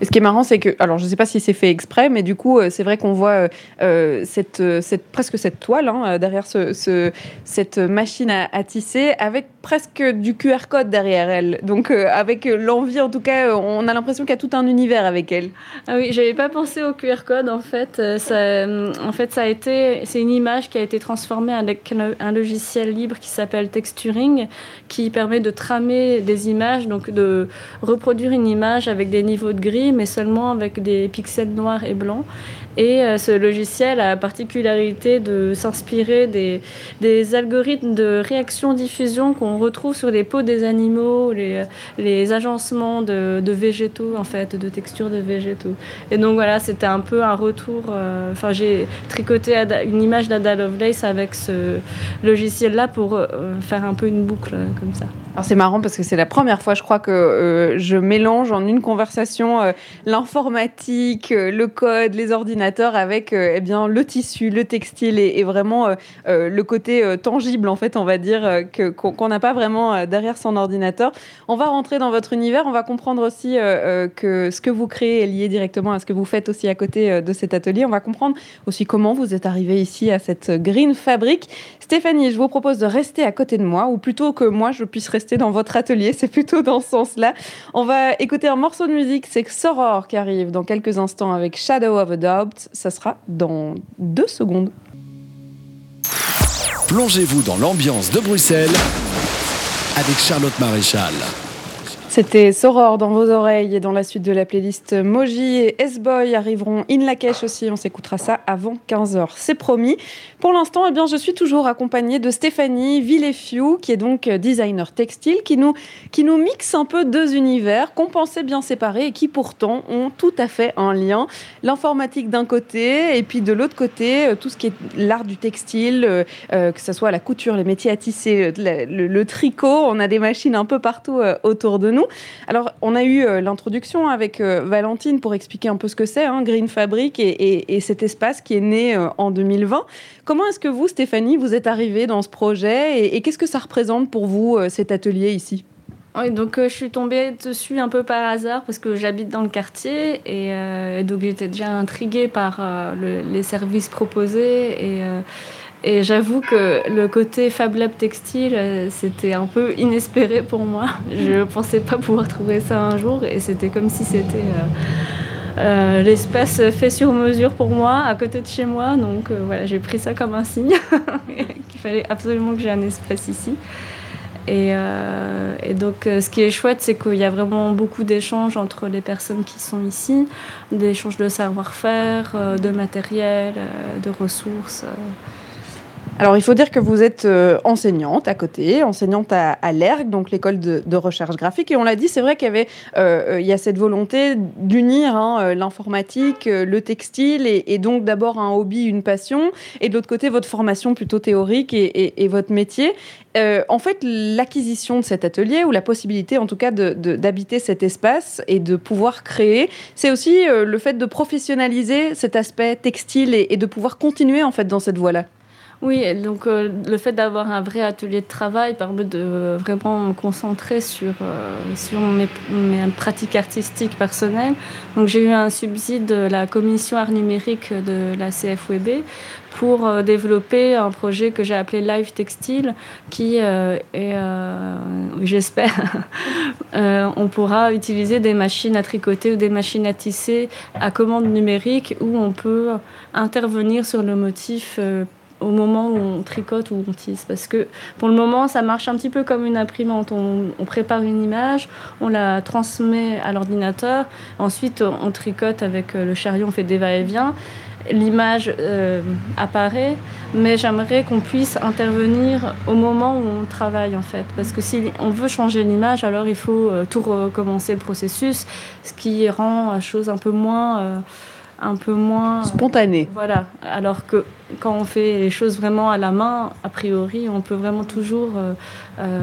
Et ce qui est marrant, c'est que, alors je ne sais pas si c'est fait exprès, mais du coup, euh, c'est vrai qu'on voit cette, cette, presque cette toile hein, derrière ce, ce, cette machine à, tisser avec presque du QR code derrière elle. Donc, avec l'envie, en tout cas, on a l'impression qu'il y a tout un univers avec elle. Ah oui, j'avais pas pensé au QR code en fait. Ça, en fait, ça a été, c'est une image qui a été transformée avec un logiciel libre qui s'appelle Texturing, qui permet de tramer des images, donc de reproduire une image avec des niveaux de gris, mais seulement avec des pixels noirs et blancs. Et euh, ce logiciel a la particularité de s'inspirer des, des, algorithmes de réaction-diffusion qu'on retrouve sur les peaux des animaux, les, les agencements de, de, végétaux, en fait, de textures de végétaux. Et donc voilà, c'était un peu un retour. Euh, enfin, j'ai tricoté une image d'Ada Lovelace avec ce logiciel-là pour euh, faire un peu une boucle comme ça. Alors c'est marrant parce que c'est la première fois, je crois, que je mélange en une conversation l'informatique, le code, les ordinateurs avec euh, eh bien, le tissu, le textile et, vraiment euh, euh, le côté tangible, en fait, on va dire, que, qu'on n'a pas vraiment derrière son ordinateur. On va rentrer dans votre univers, on va comprendre aussi que ce que vous créez est lié directement à ce que vous faites aussi à côté de cet atelier. On va comprendre aussi comment vous êtes arrivé ici à cette Green Fabric. Stéphanie, je vous propose de rester à côté de moi, ou plutôt que moi je puisse rester dans votre atelier, c'est plutôt dans ce sens-là. On va écouter un morceau de musique, c'est Soror qui arrive dans quelques instants avec Shadow of a Doubt ça sera dans deux secondes. Plongez-vous dans l'ambiance de Bruxelles avec Charlotte Maréchal. C'était Soror dans vos oreilles et dans la suite de la playlist Moji et S-Boy arriveront In La Cache aussi. On s'écoutera ça avant 15h. C'est promis. Pour l'instant, eh bien, je suis toujours accompagnée de Stéphanie Villefiou, qui est donc designer textile, qui nous, qui nous mixe un peu deux univers qu'on pensait bien séparés et qui pourtant ont tout à fait un lien. L'informatique d'un côté et puis de l'autre côté, euh, tout ce qui est l'art du textile, euh, euh, que ce soit la couture, les métiers à tisser, le tricot. On a des machines un peu partout autour de nous. Alors, on a eu euh, l'introduction avec euh, Valentine pour expliquer un peu ce que c'est, hein, Green Fabric et, cet espace qui est né euh, en 2020. Comment est-ce que vous, Stéphanie, vous êtes arrivée dans ce projet et, qu'est-ce que ça représente pour vous, cet atelier ici? Oui, donc je suis tombée dessus un peu par hasard parce que j'habite dans le quartier et, donc j'étais déjà intriguée par les services proposés et, et j'avoue que le côté Fab Lab textile c'était un peu inespéré pour moi. Je ne pensais pas pouvoir trouver ça un jour et c'était comme si c'était l'espace fait sur mesure pour moi à côté de chez moi. Donc voilà, j'ai pris ça comme un signe qu'il fallait absolument que j'ai un espace ici. Euh, et, donc, euh, ce qui est chouette, c'est qu'il y a vraiment beaucoup d'échanges entre les personnes qui sont ici, d'échanges de savoir-faire, euh, de matériel, de ressources. Alors, il faut dire que vous êtes enseignante à côté, enseignante à, l'ERG, donc l'école de, recherche graphique. Et on l'a dit, c'est vrai qu'il y avait, il y a cette volonté d'unir hein, l'informatique, le textile, et, donc d'abord un hobby, une passion, et de l'autre côté votre formation plutôt théorique et, et votre métier. Euh, en fait, l'acquisition de cet atelier, ou la possibilité en tout cas d'habiter cet espace et de pouvoir créer, c'est aussi euh, le fait de professionnaliser cet aspect textile et, de pouvoir continuer en fait dans cette voie-là. Oui, donc euh, le fait d'avoir un vrai atelier de travail permet de vraiment me concentrer sur, sur mes, pratiques artistiques personnelles. Donc j'ai eu un subside de la commission art numérique de la CFWB pour euh, développer un projet que j'ai appelé Live Textile, qui euh, est, euh, j'espère, on pourra utiliser des machines à tricoter ou des machines à tisser à commande numérique où on peut intervenir sur le motif au moment où on tricote ou on tisse. Parce que pour le moment, ça marche un petit peu comme une imprimante. On, prépare une image, on la transmet à l'ordinateur, ensuite on tricote avec le chariot, on fait des va-et-vient l'image euh, apparaît, mais j'aimerais qu'on puisse intervenir au moment où on travaille en fait. Parce que si on veut changer l'image, alors il faut euh, tout recommencer le processus, ce qui rend la chose un peu moins... Euh, un peu moins spontané. Voilà. Alors que quand on fait les choses vraiment à la main, a priori, on peut vraiment toujours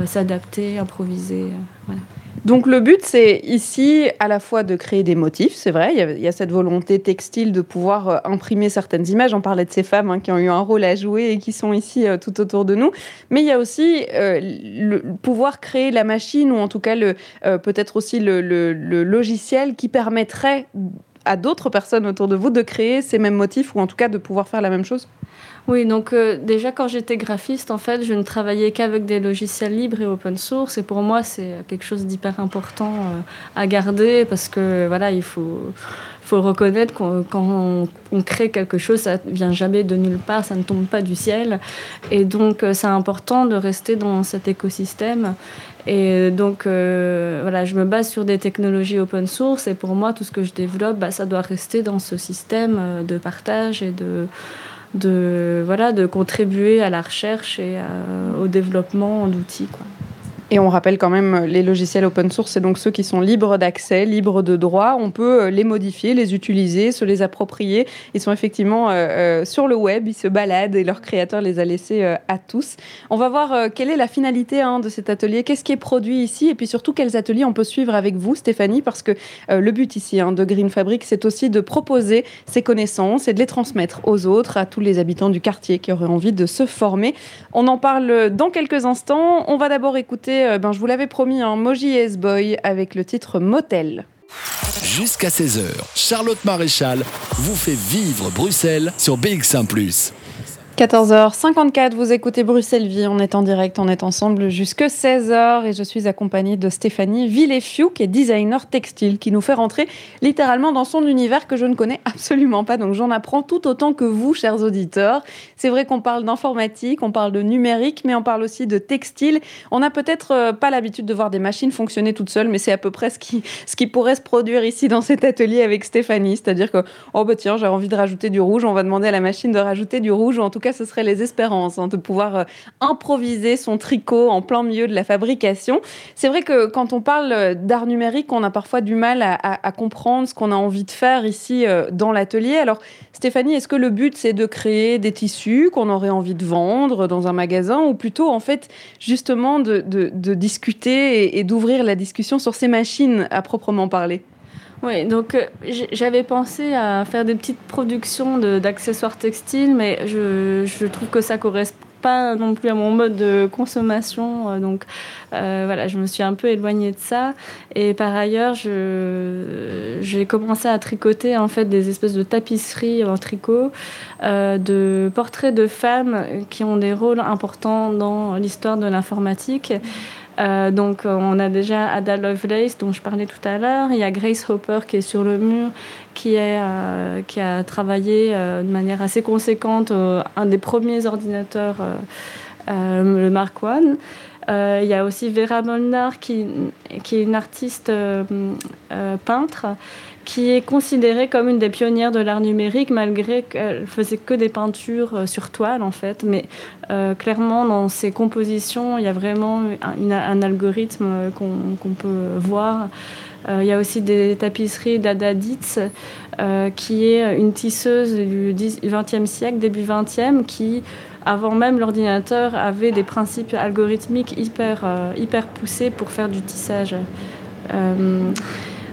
s'adapter, improviser. Voilà. Donc le but, c'est ici à la fois de créer des motifs, c'est vrai, il y, a, cette volonté textile de pouvoir euh, imprimer certaines images. On parlait de ces femmes hein, qui ont eu un rôle à jouer et qui sont ici euh, tout autour de nous. Mais il y a aussi euh, le pouvoir créer la machine ou en tout cas peut-être aussi le, le logiciel qui permettrait à d'autres personnes autour de vous de créer ces mêmes motifs ou en tout cas de pouvoir faire la même chose oui, donc euh, déjà quand j'étais graphiste, en fait, je ne travaillais qu'avec des logiciels libres et open source. Et pour moi, c'est quelque chose d'hyper important euh, à garder parce que voilà, il faut, faut reconnaître qu'on, quand on, crée quelque chose, ça vient jamais de nulle part, ça ne tombe pas du ciel. Et donc, euh, c'est important de rester dans cet écosystème. Et donc, voilà, je me base sur des technologies open source. Et pour moi, tout ce que je développe, bah, ça doit rester dans ce système de partage et de voilà, de contribuer à la recherche et euh, au développement d'outils. Et on rappelle quand même les logiciels open source, c'est donc ceux qui sont libres d'accès, libres de droit. On peut euh, les modifier, les utiliser, se les approprier. Ils sont effectivement euh, sur le web, ils se baladent et leur créateur les a laissés à tous. On va voir quelle est la finalité hein, de cet atelier, qu'est-ce qui est produit ici? Et puis surtout quels ateliers on peut suivre avec vous, Stéphanie, parce que le but ici hein, de Green Fabric, c'est aussi de proposer ces connaissances et de les transmettre aux autres, à tous les habitants du quartier qui auraient envie de se former. On en parle dans quelques instants. On va d'abord écouter euh, ben, je vous l'avais promis, un Moji S-Boy avec le titre Motel. Jusqu'à 16h, Charlotte Maréchal vous fait vivre Bruxelles sur BX1 ⁇ 14h54, vous écoutez Bruxelles Vie, on est en direct, on est ensemble jusque 16h et je suis accompagnée de Stéphanie Villefiou qui est designer textile qui nous fait rentrer littéralement dans son univers que je ne connais absolument pas donc j'en apprends tout autant que vous chers auditeurs. C'est vrai qu'on parle d'informatique, on parle de numérique mais on parle aussi de textile. On n'a peut-être euh, pas l'habitude de voir des machines fonctionner toutes seules mais c'est à peu près ce qui, ce qui pourrait se produire ici dans cet atelier avec Stéphanie, c'est-à-dire que oh bah tiens j'ai envie de rajouter du rouge, on va demander à la machine de rajouter du rouge ou en tout ce serait les espérances, hein, de pouvoir euh, improviser son tricot en plein milieu de la fabrication. C'est vrai que quand on parle euh, d'art numérique, on a parfois du mal à, comprendre ce qu'on a envie de faire ici euh, dans l'atelier. Alors, Stéphanie, est-ce que le but, c'est de créer des tissus qu'on aurait envie de vendre dans un magasin ou plutôt, en fait, justement, de, discuter et d'ouvrir la discussion sur ces machines à proprement parler? Oui, donc euh, j'avais pensé à faire des petites productions d'accessoires textiles, mais je, trouve que ça correspond pas non plus à mon mode de consommation. donc voilà, je me suis un peu éloignée de ça. Et par ailleurs, j'ai commencé à tricoter en fait des espèces de tapisseries en tricot, de portraits de femmes qui ont des rôles importants dans l'histoire de l'informatique. Euh, donc, on a déjà Ada Lovelace, dont je parlais tout à l'heure. Il y a Grace Hopper qui est sur le mur, qui, euh, a travaillé euh, de manière assez conséquente un des premiers ordinateurs, le Mark I. il y a aussi Vera Molnar, qui est une artiste peintre qui est considérée comme une des pionnières de l'art numérique, malgré qu'elle faisait que des peintures euh, sur toile, en fait. Mais euh, clairement, dans ses compositions, il y a vraiment un algorithme euh, qu'on peut voir. il y a aussi des tapisseries d'Ada Dietz, qui est une tisseuse du XXe siècle, début XXe, qui avant même l'ordinateur, avait des principes algorithmiques hyper, hyper poussés pour faire du tissage.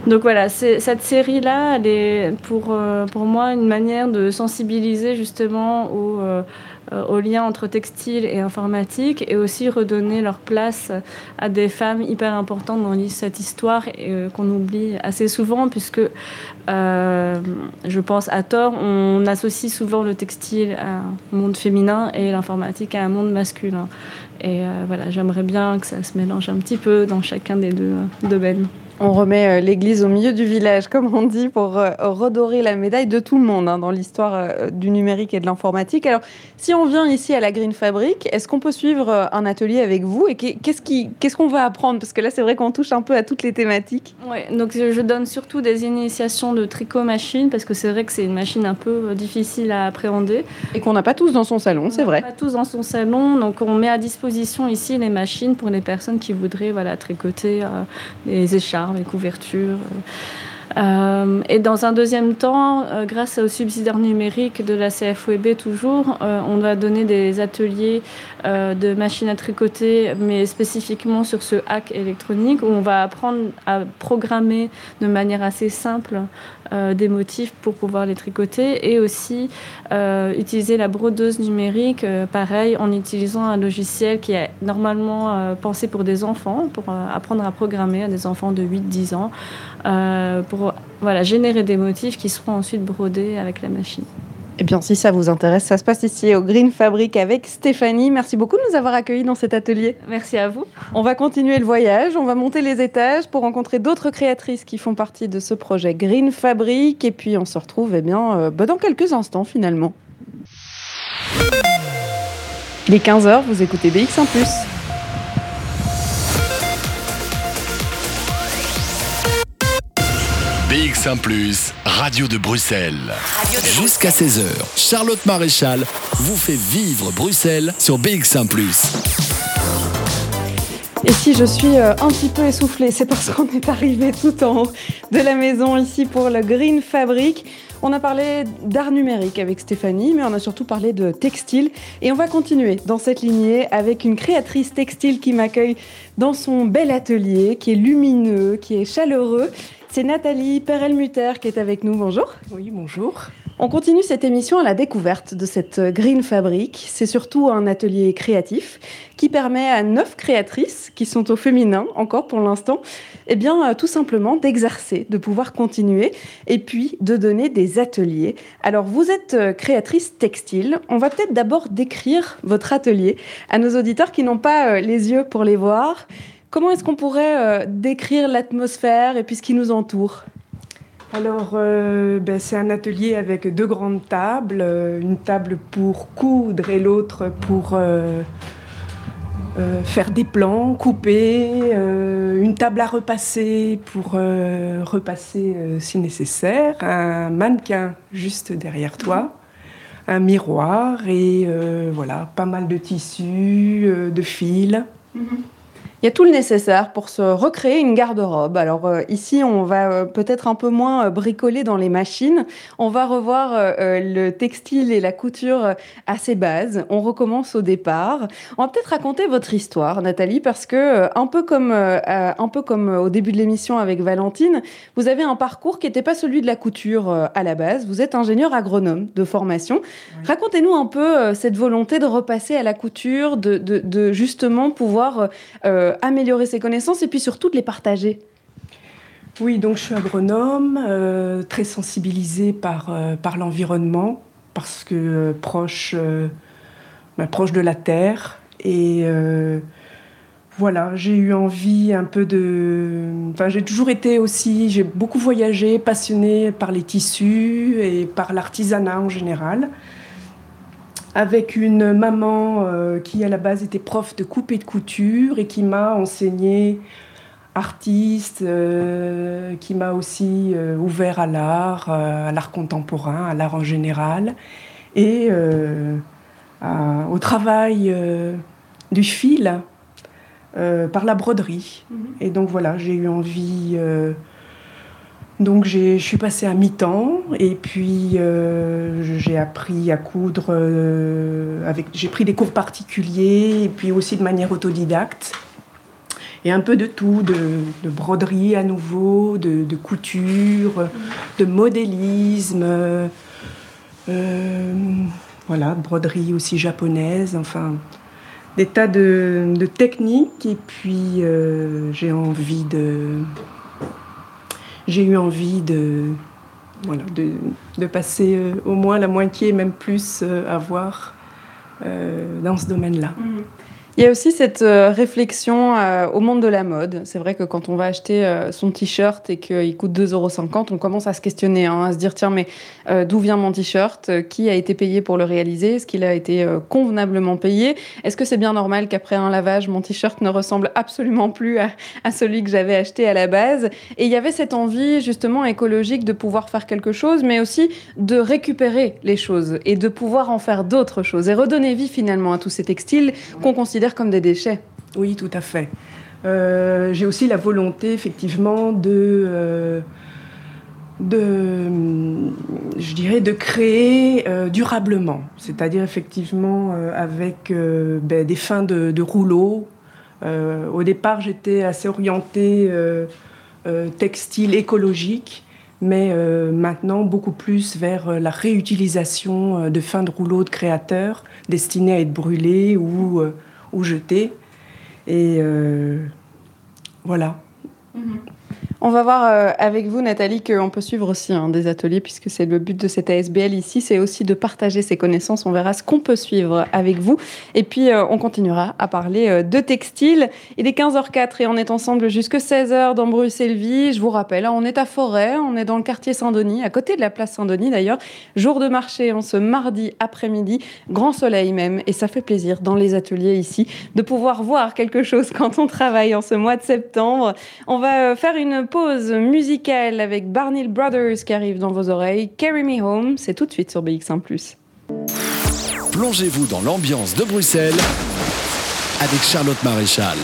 Donc voilà, cette série-là, elle est pour, euh, pour moi une manière de sensibiliser justement au, euh, au lien entre textile et informatique et aussi redonner leur place à des femmes hyper importantes dans cette histoire euh, qu'on oublie assez souvent puisque je pense à tort, on associe souvent le textile à un monde féminin et l'informatique à un monde masculin. Et voilà, j'aimerais bien que ça se mélange un petit peu dans chacun des deux domaines. On remet euh, l'église au milieu du village, comme on dit, pour euh, redorer la médaille de tout le monde hein, dans l'histoire euh, du numérique et de l'informatique. Alors, si on vient ici à la Green Fabric, est-ce qu'on peut suivre un atelier avec vous Et qu'est-ce qu'on va apprendre? Parce que là, c'est vrai qu'on touche un peu à toutes les thématiques. Oui, donc je donne surtout des initiations de tricot machine, parce que c'est vrai que c'est une machine un peu difficile à appréhender. Et qu'on n'a pas tous dans son salon, c'est vrai. Pas tous dans son salon, donc on met à disposition ici les machines pour les personnes qui voudraient voilà, tricoter des écharpes les couvertures. Euh, et dans un deuxième temps, euh, grâce au subsidiaire numérique de la CFOEB toujours, euh, on va donner des ateliers de machines à tricoter, mais spécifiquement sur ce hack électronique, où on va apprendre à programmer de manière assez simple des motifs pour pouvoir les tricoter, et aussi utiliser la brodeuse numérique, pareil, en utilisant un logiciel qui est normalement pensé pour des enfants, pour apprendre à programmer à des enfants de 8-10 ans, pour voilà, générer des motifs qui seront ensuite brodés avec la machine. Eh bien, si ça vous intéresse, ça se passe ici au Green Fabric avec Stéphanie. Merci beaucoup de nous avoir accueillis dans cet atelier. Merci à vous. On va continuer le voyage, on va monter les étages pour rencontrer d'autres créatrices qui font partie de ce projet Green Fabric. Et puis, on se retrouve eh bien, euh, bah, dans quelques instants finalement. Les 15h, vous écoutez BX1 ⁇ BX1 ⁇ Radio de Bruxelles. Jusqu'à 16h, Charlotte Maréchal vous fait vivre Bruxelles sur BX1 ⁇ et si je suis euh, un petit peu essoufflée, c'est parce qu'on est arrivé tout en haut de la maison ici pour le Green Fabric. On a parlé d'art numérique avec Stéphanie, mais on a surtout parlé de textile. Et on va continuer dans cette lignée avec une créatrice textile qui m'accueille dans son bel atelier, qui est lumineux, qui est chaleureux c'est Nathalie Perel-Mutter qui est avec nous. Bonjour. Oui, bonjour. On continue cette émission à la découverte de cette Green Fabric. C'est surtout un atelier créatif qui permet à neuf créatrices, qui sont au féminin encore pour l'instant, eh bien, euh, tout simplement d'exercer, de pouvoir continuer et puis de donner des ateliers. Alors, vous êtes euh, créatrice textile. On va peut-être d'abord décrire votre atelier à nos auditeurs qui n'ont pas euh, les yeux pour les voir. Comment est-ce qu'on pourrait euh, décrire l'atmosphère et puis ce qui nous entoure? Alors, euh, ben, c'est un atelier avec deux grandes tables, euh, une table pour coudre et l'autre pour faire des plans, couper, une table à repasser pour repasser si nécessaire, un mannequin juste derrière toi, un miroir et voilà, pas mal de tissus, de fils. Mm-hmm. Il y a tout le nécessaire pour se recréer une garde-robe. Alors euh, ici, on va euh, peut-être un peu moins euh, bricoler dans les machines. On va revoir le textile et la couture à ses bases. On recommence au départ. On va peut-être raconter votre histoire, Nathalie, parce que un peu comme un peu comme au début de l'émission avec Valentine, vous avez un parcours qui n'était pas celui de la couture à la base. Vous êtes ingénieur agronome de formation. Racontez-nous un peu cette volonté de repasser à la couture, de, de justement pouvoir euh, améliorer ses connaissances et puis surtout de les partager Oui, donc je suis agronome, euh, très sensibilisée par, euh, par l'environnement, parce que proche, bah, proche de la terre. Et voilà, j'ai eu envie un peu de... Enfin, j'ai toujours été aussi, j'ai beaucoup voyagé, passionnée par les tissus et par l'artisanat en général avec une maman euh, qui à la base était prof de coupe et de couture et qui m'a enseigné artiste, euh, qui m'a aussi euh, ouvert à l'art, à l'art contemporain, à l'art en général, et au travail du fil par la broderie. Mhm. Et donc voilà, j'ai eu envie donc je suis passée à mi-temps et puis euh, j'ai appris à coudre euh, avec j'ai pris des cours particuliers et puis aussi de manière autodidacte. Et un peu de tout de, broderie à nouveau de, couture de modélisme euh, voilà broderie aussi japonaise enfin des tas de, de techniques et puis j'ai envie de j'ai eu envie de, passer euh, au moins la moitié, même plus, euh, à voir euh, dans ce domaine-là. Mmh. Il y a aussi cette euh, réflexion euh, au monde de la mode. C'est vrai que quand on va acheter euh, son t-shirt et qu'il coûte 2,50 euros, on commence à se questionner, hein, à se dire tiens, mais d'où vient mon t-shirt? Qui a été payé pour le réaliser? Est-ce qu'il a été convenablement payé? Est-ce que c'est bien normal qu'après un lavage, mon t-shirt ne ressemble absolument plus à, à celui que j'avais acheté à la base? Et il y avait cette envie justement écologique de pouvoir faire quelque chose, mais aussi de récupérer les choses et de pouvoir en faire d'autres choses et redonner vie finalement à tous ces textiles qu'on considère comme des déchets. Oui, tout à fait. Euh, j'ai aussi la volonté, effectivement, de, euh, de, je dirais, de créer euh, durablement, c'est-à-dire effectivement avec ben, des fins de, de rouleaux. au départ, j'étais assez orientée textile écologique, mais maintenant beaucoup plus vers la réutilisation de fins de rouleaux de créateurs destinés à être brûlés ou ou jeter. Et euh, voilà. Mhm. On va voir euh, avec vous, Nathalie, qu'on peut suivre aussi hein, des ateliers, puisque c'est le but de cette ASBL ici, c'est aussi de partager ses connaissances. On verra ce qu'on peut suivre avec vous. Et puis, euh, on continuera à parler euh, de textile. Il est 15h04 et on est ensemble jusque 16h dans Bruxelles-Vie. Je vous rappelle, hein, on est à Forêt, on est dans le quartier Saint-Denis, à côté de la place Saint-Denis d'ailleurs. Jour de marché en ce mardi après-midi, grand soleil même, et ça fait plaisir dans les ateliers ici de pouvoir voir quelque chose quand on travaille en ce mois de septembre. On va faire une pause musicale avec Barney Brothers qui arrive dans vos oreilles. Carry Me Home, c'est tout de suite sur BX1 ⁇ Plongez-vous dans l'ambiance de Bruxelles avec Charlotte Maréchal.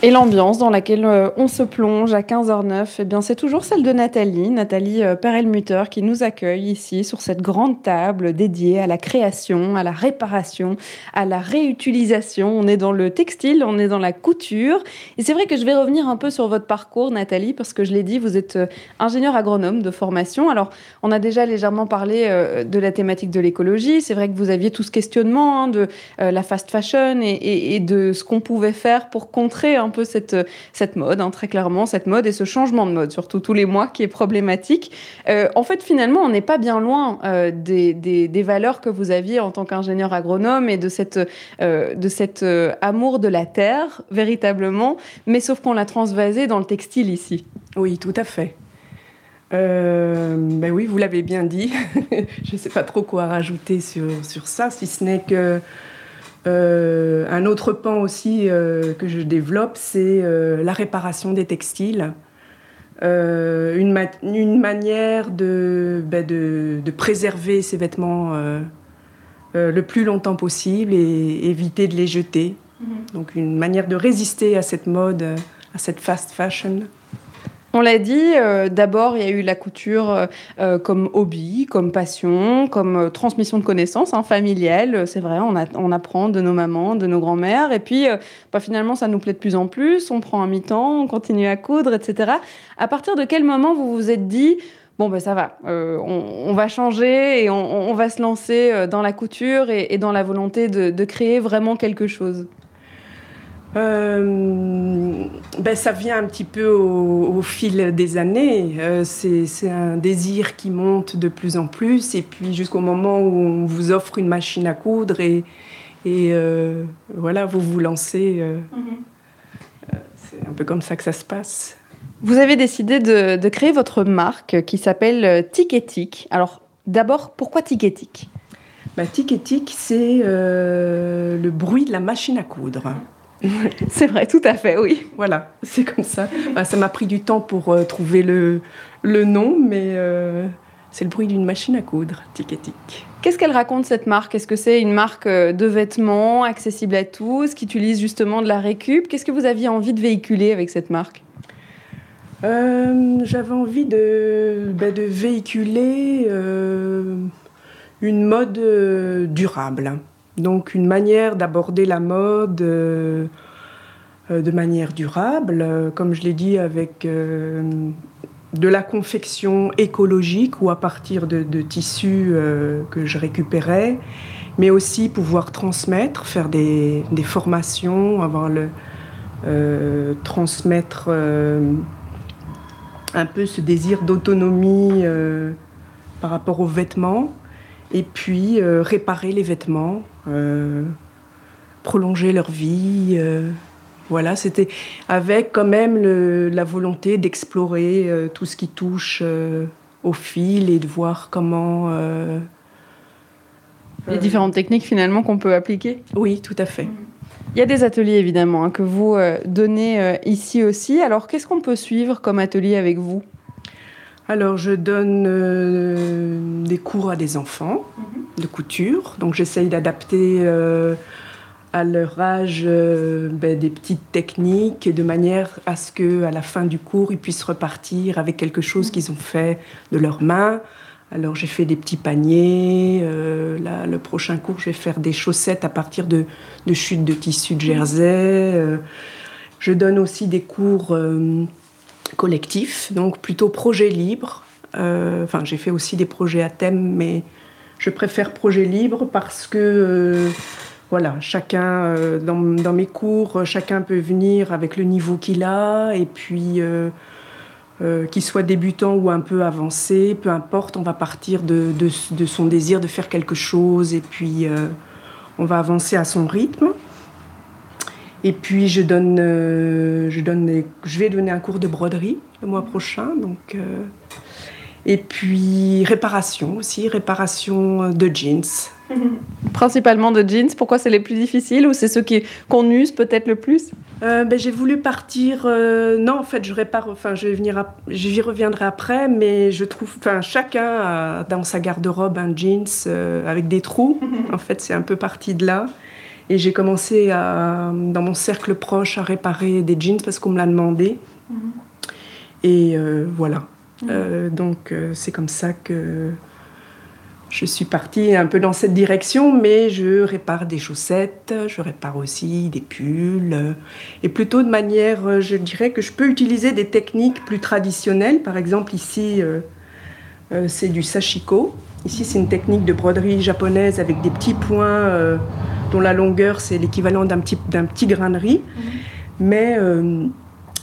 Et l'ambiance dans laquelle euh, on se plonge à 15h09, eh bien, c'est toujours celle de Nathalie, Nathalie euh, Perelmutter, qui nous accueille ici sur cette grande table dédiée à la création, à la réparation, à la réutilisation. On est dans le textile, on est dans la couture. Et c'est vrai que je vais revenir un peu sur votre parcours, Nathalie, parce que je l'ai dit, vous êtes euh, ingénieur agronome de formation. Alors, on a déjà légèrement parlé de la thématique de l'écologie. C'est vrai que vous aviez tout ce questionnement hein, de la fast fashion et, et de ce qu'on pouvait faire pour contrer un peu cette, cette mode, hein, très clairement, cette mode et ce changement de mode, surtout tous les mois, qui est problématique. Euh, en fait, finalement, on n'est pas bien loin euh, des, des, valeurs que vous aviez en tant qu'ingénieur agronome et de cette, euh, de cet amour de la terre, véritablement, mais sauf qu'on l'a transvasé dans le textile ici. Oui, tout à fait. ben oui, vous l'avez bien dit. Je ne sais pas trop quoi rajouter sur, sur ça, si ce n'est que euh, un autre pan aussi euh, que je développe, c'est euh, la réparation des textiles. Une, une, manière de, ben de, de, préserver ces vêtements le plus longtemps possible et éviter de les jeter. Mm-hmm. Donc une manière de résister à cette mode, à cette fast fashion. On l'a dit, euh, d'abord, il y a eu la couture euh, euh, comme hobby, comme passion, comme transmission de connaissances hein, familiale. C'est vrai, on, apprend de nos mamans, de nos grands-mères. Et puis, bah, finalement, ça nous plaît de plus en plus. On prend un mi-temps, on continue à coudre, etc. À partir de quel moment vous vous êtes dit, bon, ben ça va, on, va changer et on, va se lancer dans la couture et, dans la volonté de créer vraiment quelque chose euh, ben, ça vient un petit peu au, fil des années. Euh, c'est un désir qui monte de plus en plus, et puis jusqu'au moment où on vous offre une machine à coudre et, et euh, voilà, vous vous lancez. Mm-hmm. c'est un peu comme ça que ça se passe. Vous avez décidé de, de créer votre marque qui s'appelle Tic Alors, d'abord, pourquoi Tic et Tic? Bah, Tic c'est le bruit de la machine à coudre. c'est vrai, tout à fait, oui. Voilà, c'est comme ça. Bah, ça m'a pris du temps pour euh, trouver le, le, nom, mais euh, c'est le bruit d'une machine à coudre, tic et tic. Qu'est-ce qu'elle raconte cette marque? Est-ce que c'est une marque euh, de vêtements accessible à tous, qui utilise justement de la récup? Qu'est-ce que vous aviez envie de véhiculer avec cette marque? J'avais envie de, bah, de véhiculer une mode durable. Donc une manière d'aborder la mode euh, euh, de manière durable, euh, comme je l'ai dit, avec de la confection écologique ou à partir de, tissus que je récupérais, mais aussi pouvoir transmettre, faire des, formations, avoir le transmettre un peu ce désir d'autonomie par rapport aux vêtements et puis réparer les vêtements euh, prolonger leur vie. Euh, voilà, c'était avec quand même la volonté d'explorer euh, tout ce qui touche au fil et de voir comment. Les différentes techniques finalement qu'on peut appliquer Oui, tout à fait. Il y a des ateliers évidemment hein, que vous donnez ici aussi. Alors qu'est-ce qu'on peut suivre comme atelier avec vous? Alors, je donne des cours à des enfants. Mhm de couture. Donc j'essaye d'adapter euh, à leur âge euh, ben, des petites techniques de manière à ce que à la fin du cours ils puissent repartir avec quelque chose qu'ils ont fait de leurs mains. Alors j'ai fait des petits paniers. Euh, là, le prochain cours, je vais faire des chaussettes à partir de, de chutes de tissu de jersey. je donne aussi des cours collectifs, donc plutôt projet libre. Enfin, j'ai fait aussi des projets à thème, mais je préfère projet libre parce que, euh, voilà, chacun, euh, dans, mes cours, chacun peut venir avec le niveau qu'il a et puis. Euh, qu'il soit débutant ou un peu avancé, peu importe, on va partir de, de, son désir de faire quelque chose et puis on va avancer à son rythme. Et puis je donne, je donne, je vais donner un cours de broderie le mois prochain, donc et puis réparation aussi, réparation de jeans. Principalement de jeans. Pourquoi c'est les plus difficiles ou c'est ceux qu'on use peut-être le plus? Euh, ben, J'ai voulu partir. Euh, non, en fait, je répare. Enfin, je vais venir. J'y reviendrai après, mais je trouve. Enfin, chacun a dans sa garde-robe un jeans euh, avec des trous. en fait, c'est un peu parti de là. Et j'ai commencé à, dans mon cercle proche à réparer des jeans parce qu'on me l'a demandé. Mhm. Et voilà. Euh, donc euh, c'est comme ça que je suis partie un peu dans cette direction, mais je répare des chaussettes, je répare aussi des pulls, euh, et plutôt de manière, je dirais que je peux utiliser des techniques plus traditionnelles. Par exemple ici, c'est du sashiko. Ici c'est une technique de broderie japonaise avec des petits points dont la longueur c'est l'équivalent d'un petit, d'un petit grain de riz. Mm-hmm. Mais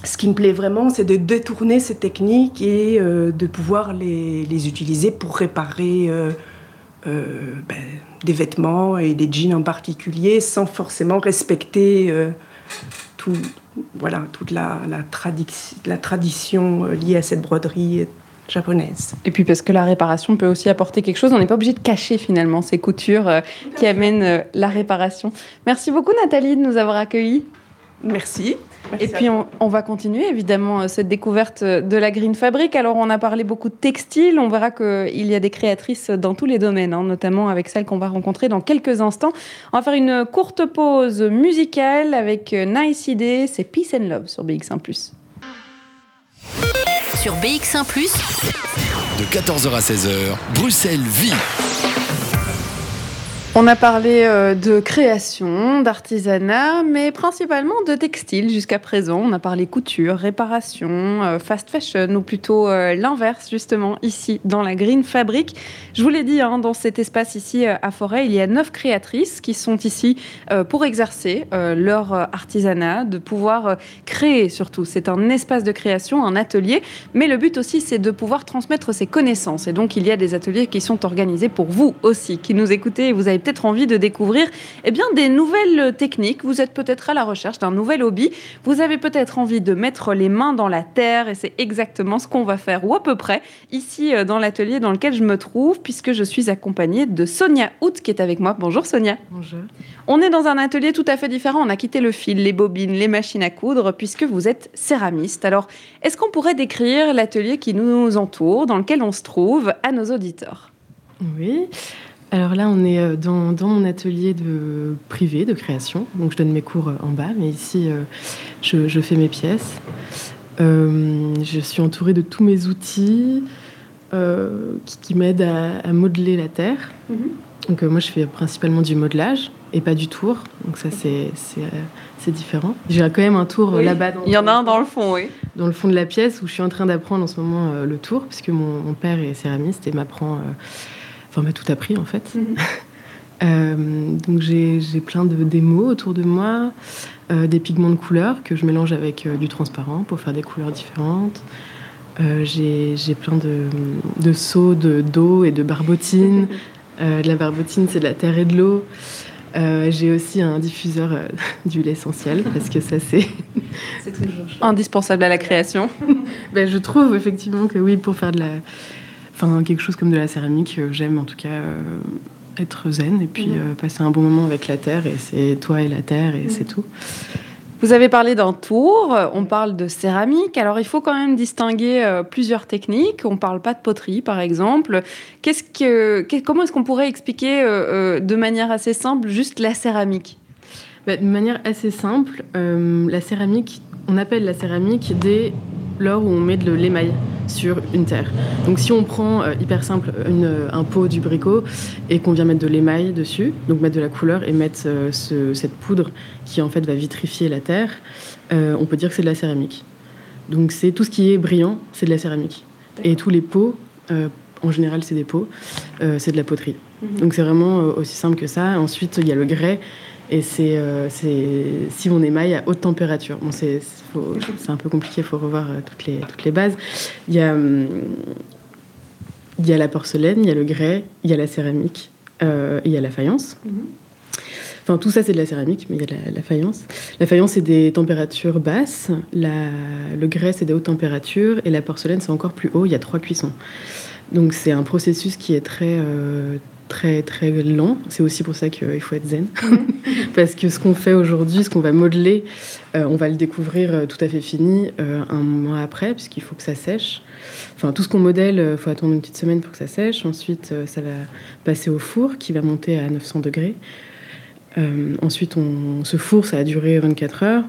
ce qui me plaît vraiment, c'est de détourner ces techniques et euh, de pouvoir les, utiliser pour réparer euh, euh, ben, des vêtements et des jeans en particulier, sans forcément respecter tout, voilà, toute la, la tradition liée à cette broderie japonaise. Et puis parce que la réparation peut aussi apporter quelque chose, on n'est pas obligé de cacher finalement ces coutures qui amènent la réparation. Merci beaucoup Nathalie de nous avoir accueillis. Merci. et puis on, va continuer évidemment euh, cette découverte euh, de la Green Fabric. Alors on a parlé beaucoup de textile, on verra qu'il y a des créatrices dans tous les domaines, hein, notamment avec celle qu'on va rencontrer dans quelques instants. On va faire une courte pause musicale avec euh, Nice Idea, c'est Peace and Love sur BX1 ⁇ Sur BX1 ⁇ de 14h à 16h, Bruxelles vit. On a parlé euh, de création, d'artisanat, mais principalement de textile jusqu'à présent. On a parlé couture, réparation, euh, fast fashion, ou plutôt euh, l'inverse, justement, ici, dans la Green Fabric. Je vous l'ai dit, hein, dans cet espace ici à Forêt, il y a neuf créatrices qui sont ici pour exercer leur artisanat, de pouvoir créer surtout. C'est un espace de création, un atelier, mais le but aussi, c'est de pouvoir transmettre ses connaissances. Et donc, il y a des ateliers qui sont organisés pour vous aussi, qui nous écoutez. Vous avez peut-être envie de découvrir eh bien, des nouvelles techniques. Vous êtes peut-être à la recherche d'un nouvel hobby. Vous avez peut-être envie de mettre les mains dans la terre et c'est exactement ce qu'on va faire, ou à peu près, ici euh, dans l'atelier dans lequel je me trouve, puisque je suis accompagnée de Sonia Hout qui est avec moi. Bonjour Sonia. Bonjour. On est dans un atelier tout à fait différent. On a quitté le fil, les bobines, les machines à coudre, puisque vous êtes céramiste. Alors, est-ce qu'on pourrait décrire l'atelier qui nous entoure, dans lequel on se trouve, à nos auditeurs? Oui. Alors là, on est euh, dans, mon atelier de privé de création. Donc je donne mes cours euh, en bas, mais ici, euh, je, fais mes pièces. je suis entourée de tous mes outils qui, m'aident à, modeler la terre. Mhm. Donc moi, je fais principalement du modelage et pas du tour. Donc ça, c'est différent. J'ai quand même un tour là-bas. Il y en a un dans le fond, oui. Dans le fond de la pièce où je suis en train d'apprendre en ce moment le tour, puisque mon, mon, père est céramiste et m'apprend enfin, m'a tout appris en fait. Mhm. Euh, donc j'ai plein de démos autour de moi, euh, des pigments de couleur que je mélange avec euh, du transparent pour faire des couleurs différentes. j'ai plein de, de seaux d'eau et de barbotines. de la barbotine, c'est de la terre et de l'eau. j'ai aussi un diffuseur d'huile essentielle parce que ça c'est indispensable à la création. ben, je trouve effectivement que oui, pour faire de la, enfin quelque chose comme de la céramique. Euh, j'aime en tout cas euh, être zen et puis mhm. euh, passer un bon moment avec la terre. Et c'est toi et la terre et mhm. c'est tout. Vous avez parlé d'un tour, on parle de céramique. Alors il faut quand même distinguer plusieurs techniques. On ne parle pas de poterie, par exemple. Que, comment est-ce qu'on pourrait expliquer de manière assez simple juste la céramique? Bah, De manière assez simple, la céramique, on appelle la céramique dès lors où on met de l'émail sur une terre. Donc si on prend, euh, hyper simple, un pot du bricot et qu'on vient mettre de l'émail dessus, donc mettre de la couleur et mettre euh, cette poudre qui en fait va vitrifier la terre, euh, on peut dire que c'est de la céramique. Donc c'est tout ce qui est brillant, c'est de la céramique. Et tous les pots, en général c'est des pots, c'est de la poterie. Mhm. Donc c'est vraiment aussi simple que ça. Ensuite il y a le grès et c'est si on émaille à haute température. Bon, c'est un peu compliqué, il faut revoir euh, toutes, les, toutes les bases. Il y, a, hum, il y a la porcelaine, il y a le grès, il y a la céramique, euh, il y a la faïence. Mm-hmm. Enfin, tout ça, c'est de la céramique, mais il y a la, faïence. La faïence, c'est des températures basses. La, le grès, c'est des hautes températures. Et la porcelaine, c'est encore plus haut. Il y a trois cuissons. Donc, c'est un processus qui est très, euh, très très lent. C'est aussi pour ça qu'il faut être zen. Parce que ce qu'on fait aujourd'hui, ce qu'on va modeler, euh, on va le découvrir euh, tout à fait fini euh, un mois après, puisqu'il faut que ça sèche. Enfin, tout ce qu'on modèle, il faut attendre une petite semaine pour que ça sèche. Ensuite, ça va passer au four qui va monter à 900 degrés. ensuite, on, ce four, ça a duré 24 heures.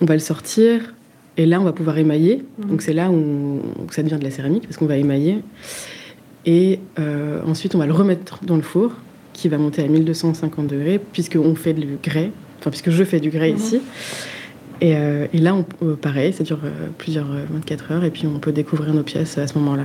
On va le sortir. Et là, on va pouvoir émailler. Donc, c'est là où, où ça devient de la céramique, parce qu'on va émailler. Et euh, ensuite, on va le remettre dans le four qui va monter à 1250 degrés, puisqu'on fait du grès, enfin, puisque je fais du grès mhm. ici. Et, euh, et, là, on, euh, pareil, ça dure plusieurs 24 heures, et puis on peut découvrir nos pièces à ce moment-là.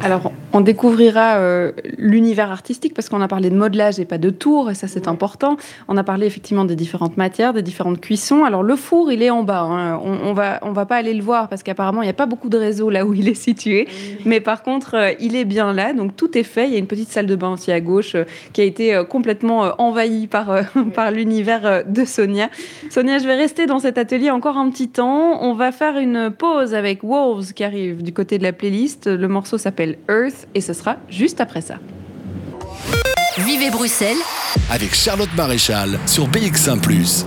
Alors, on découvrira euh, l'univers artistique parce qu'on a parlé de modelage et pas de tour, et ça c'est important. On a parlé effectivement des différentes matières, des différentes cuissons. Alors, le four, il est en bas. Hein. On, va, on va pas aller le voir parce qu'apparemment, il n'y a pas beaucoup de réseaux là où il est situé. Mais par contre, euh, il est bien là. Donc, tout est fait. Il y a une petite salle de bain aussi à gauche euh, qui a été complètement envahie par, par l'univers de Sonia. Sonia, je vais rester dans cet atelier encore un petit temps. On va faire une pause avec Wolves qui arrive du côté de la playlist. Le morceau s'appelle Earth et ce sera juste après ça. Vivez Bruxelles avec Charlotte Maréchal sur BX1 ⁇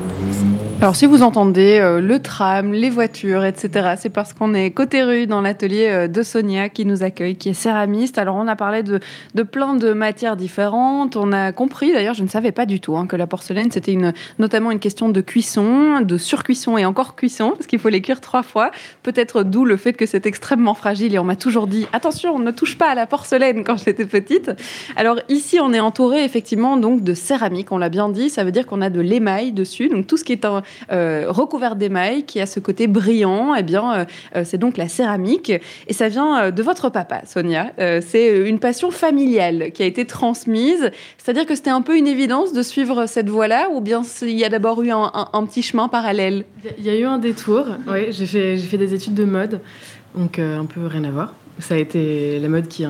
Alors si vous entendez euh, le tram, les voitures, etc., c'est parce qu'on est côté rue dans l'atelier euh, de Sonia qui nous accueille, qui est céramiste. Alors on a parlé de, plein de matières différentes. On a compris, d'ailleurs je ne savais pas du tout, hein, que la porcelaine c'était une, notamment une question de cuisson, de surcuisson et encore cuisson, parce qu'il faut les cuire trois fois. Peut-être d'où le fait que c'est extrêmement fragile et on m'a toujours dit attention, on ne touche pas à la porcelaine quand j'étais petite. Alors ici on est entouré effectivement donc de céramique, on l'a bien dit, ça veut dire qu'on a de l'émail dessus, donc tout ce qui est un euh, recouverte d'émail qui a ce côté brillant. Eh bien, euh, euh, c'est donc la céramique et ça vient de votre papa, Sonia. c'est une passion familiale qui a été transmise. C'est-à-dire que c'était un peu une évidence de suivre cette voie-là ou bien il y a d'abord eu un, petit chemin parallèle? Il y a eu un détour. Oui, j'ai fait, fait des études de mode, donc un peu rien à voir. Ça a été la mode qui,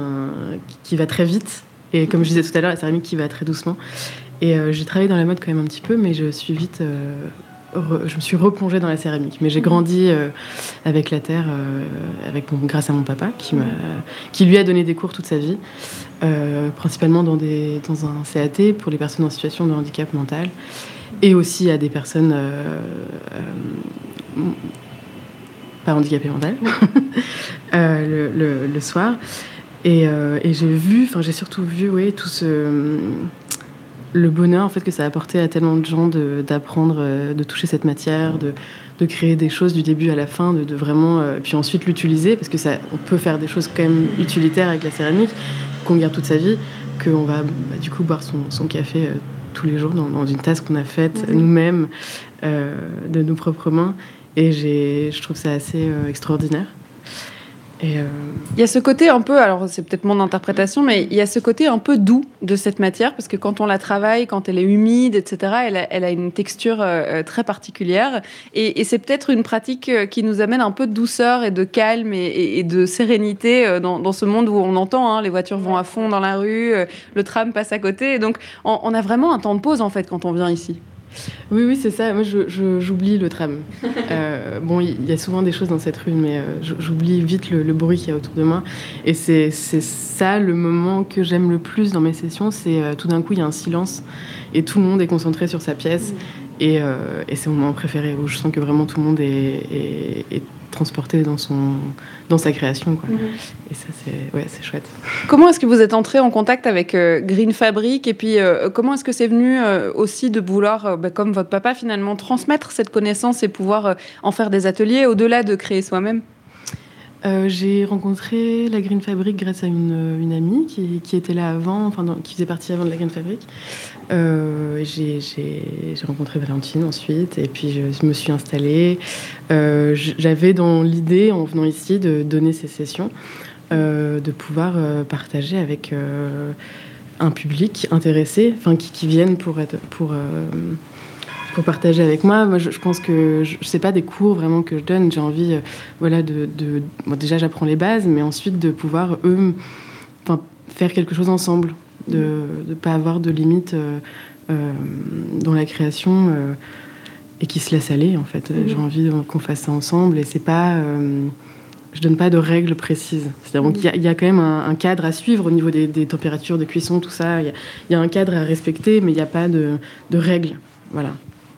qui va très vite et comme je disais tout à l'heure, la céramique qui va très doucement. Et j'ai travaillé dans la mode quand même un petit peu, mais je suis vite je me suis replongée dans la céramique. Mais j'ai mhm. grandi euh, avec la terre, euh, avec grâce à mon papa, qui, qui lui a donné des cours toute sa vie, euh, principalement dans, des, dans un CAT pour les personnes en situation de handicap mental, et aussi à des personnes pas handicapées mentales, le, le, soir. Et, et j'ai vu, enfin j'ai surtout vu, oui, tout ce le bonheur en fait que ça a apporté à tellement de gens d'apprendre, euh, de, toucher cette matière, de, créer des choses du début à la fin, de, vraiment, euh, puis ensuite l'utiliser parce que ça, on peut faire des choses quand même utilitaires avec la céramique qu'on garde toute sa vie, qu'on va bah, du coup boire son, café euh, tous les jours dans, une tasse qu'on a faite nous-mêmes de nos propres mains, et je trouve ça assez extraordinaire. Euh, il y a ce côté un peu, alors c'est peut-être mon interprétation, mais il y a ce côté un peu doux de cette matière, parce que quand on la travaille, quand elle est humide, etc., elle a, une texture euh, euh, très particulière. Et, c'est peut-être une pratique qui nous amène un peu de douceur et de calme et, de sérénité dans, ce monde où on entend, hein, les voitures vont à fond dans la rue, le tram passe à côté. Et donc on a vraiment un temps de pause, en fait, quand on vient ici. Oui, oui, c'est ça. Moi, j'oublie le tram. Euh, bon, il y a souvent des choses dans cette rue, mais euh, j'oublie vite le, bruit qu'il y a autour de moi. Et c'est ça le moment que j'aime le plus dans mes sessions. C'est euh, tout d'un coup, il y a un silence et tout le monde est concentré sur sa pièce. Et, c'est mon moment préféré où je sens que vraiment tout le monde est, est transporté dans, son, dans sa création. Quoi. Mhm. Et ça, c'est ouais, chouette. Comment est-ce que vous êtes entré en contact avec euh, Green Fabric Et puis, euh, comment est-ce que c'est venu euh, aussi de vouloir, bah, comme votre papa, finalement, transmettre cette connaissance et pouvoir en faire des ateliers au-delà de créer soi-même? J'ai rencontré la Green Fabric grâce à une, amie qui, était là avant, enfin, qui faisait partie avant de la Green Fabric. Euh, j'ai rencontré Valentine ensuite, et puis je, me suis installée. Euh, j'avais dans l'idée, en venant ici, de donner ces sessions, euh, de pouvoir partager avec un public intéressé, enfin qui, qui, viennent pour être pour pour partager avec moi. Moi, je, pense que je, sais pas des cours vraiment que je donne. J'ai envie, voilà, de, de déjà j'apprends les bases, mais ensuite de pouvoir eux, faire quelque chose ensemble de ne pas avoir de limites euh, euh, dans la création euh, et qui se laisse aller en fait. Mhm. J'ai envie qu'on fasse ça ensemble et c'est pas je donne pas de règles précises. C'est-à-dire qu'il y, y, a quand même un, cadre à suivre au niveau des, températures de cuisson, tout ça. Il y, a un cadre à respecter, mais il n'y a pas de, de, règles. Voilà.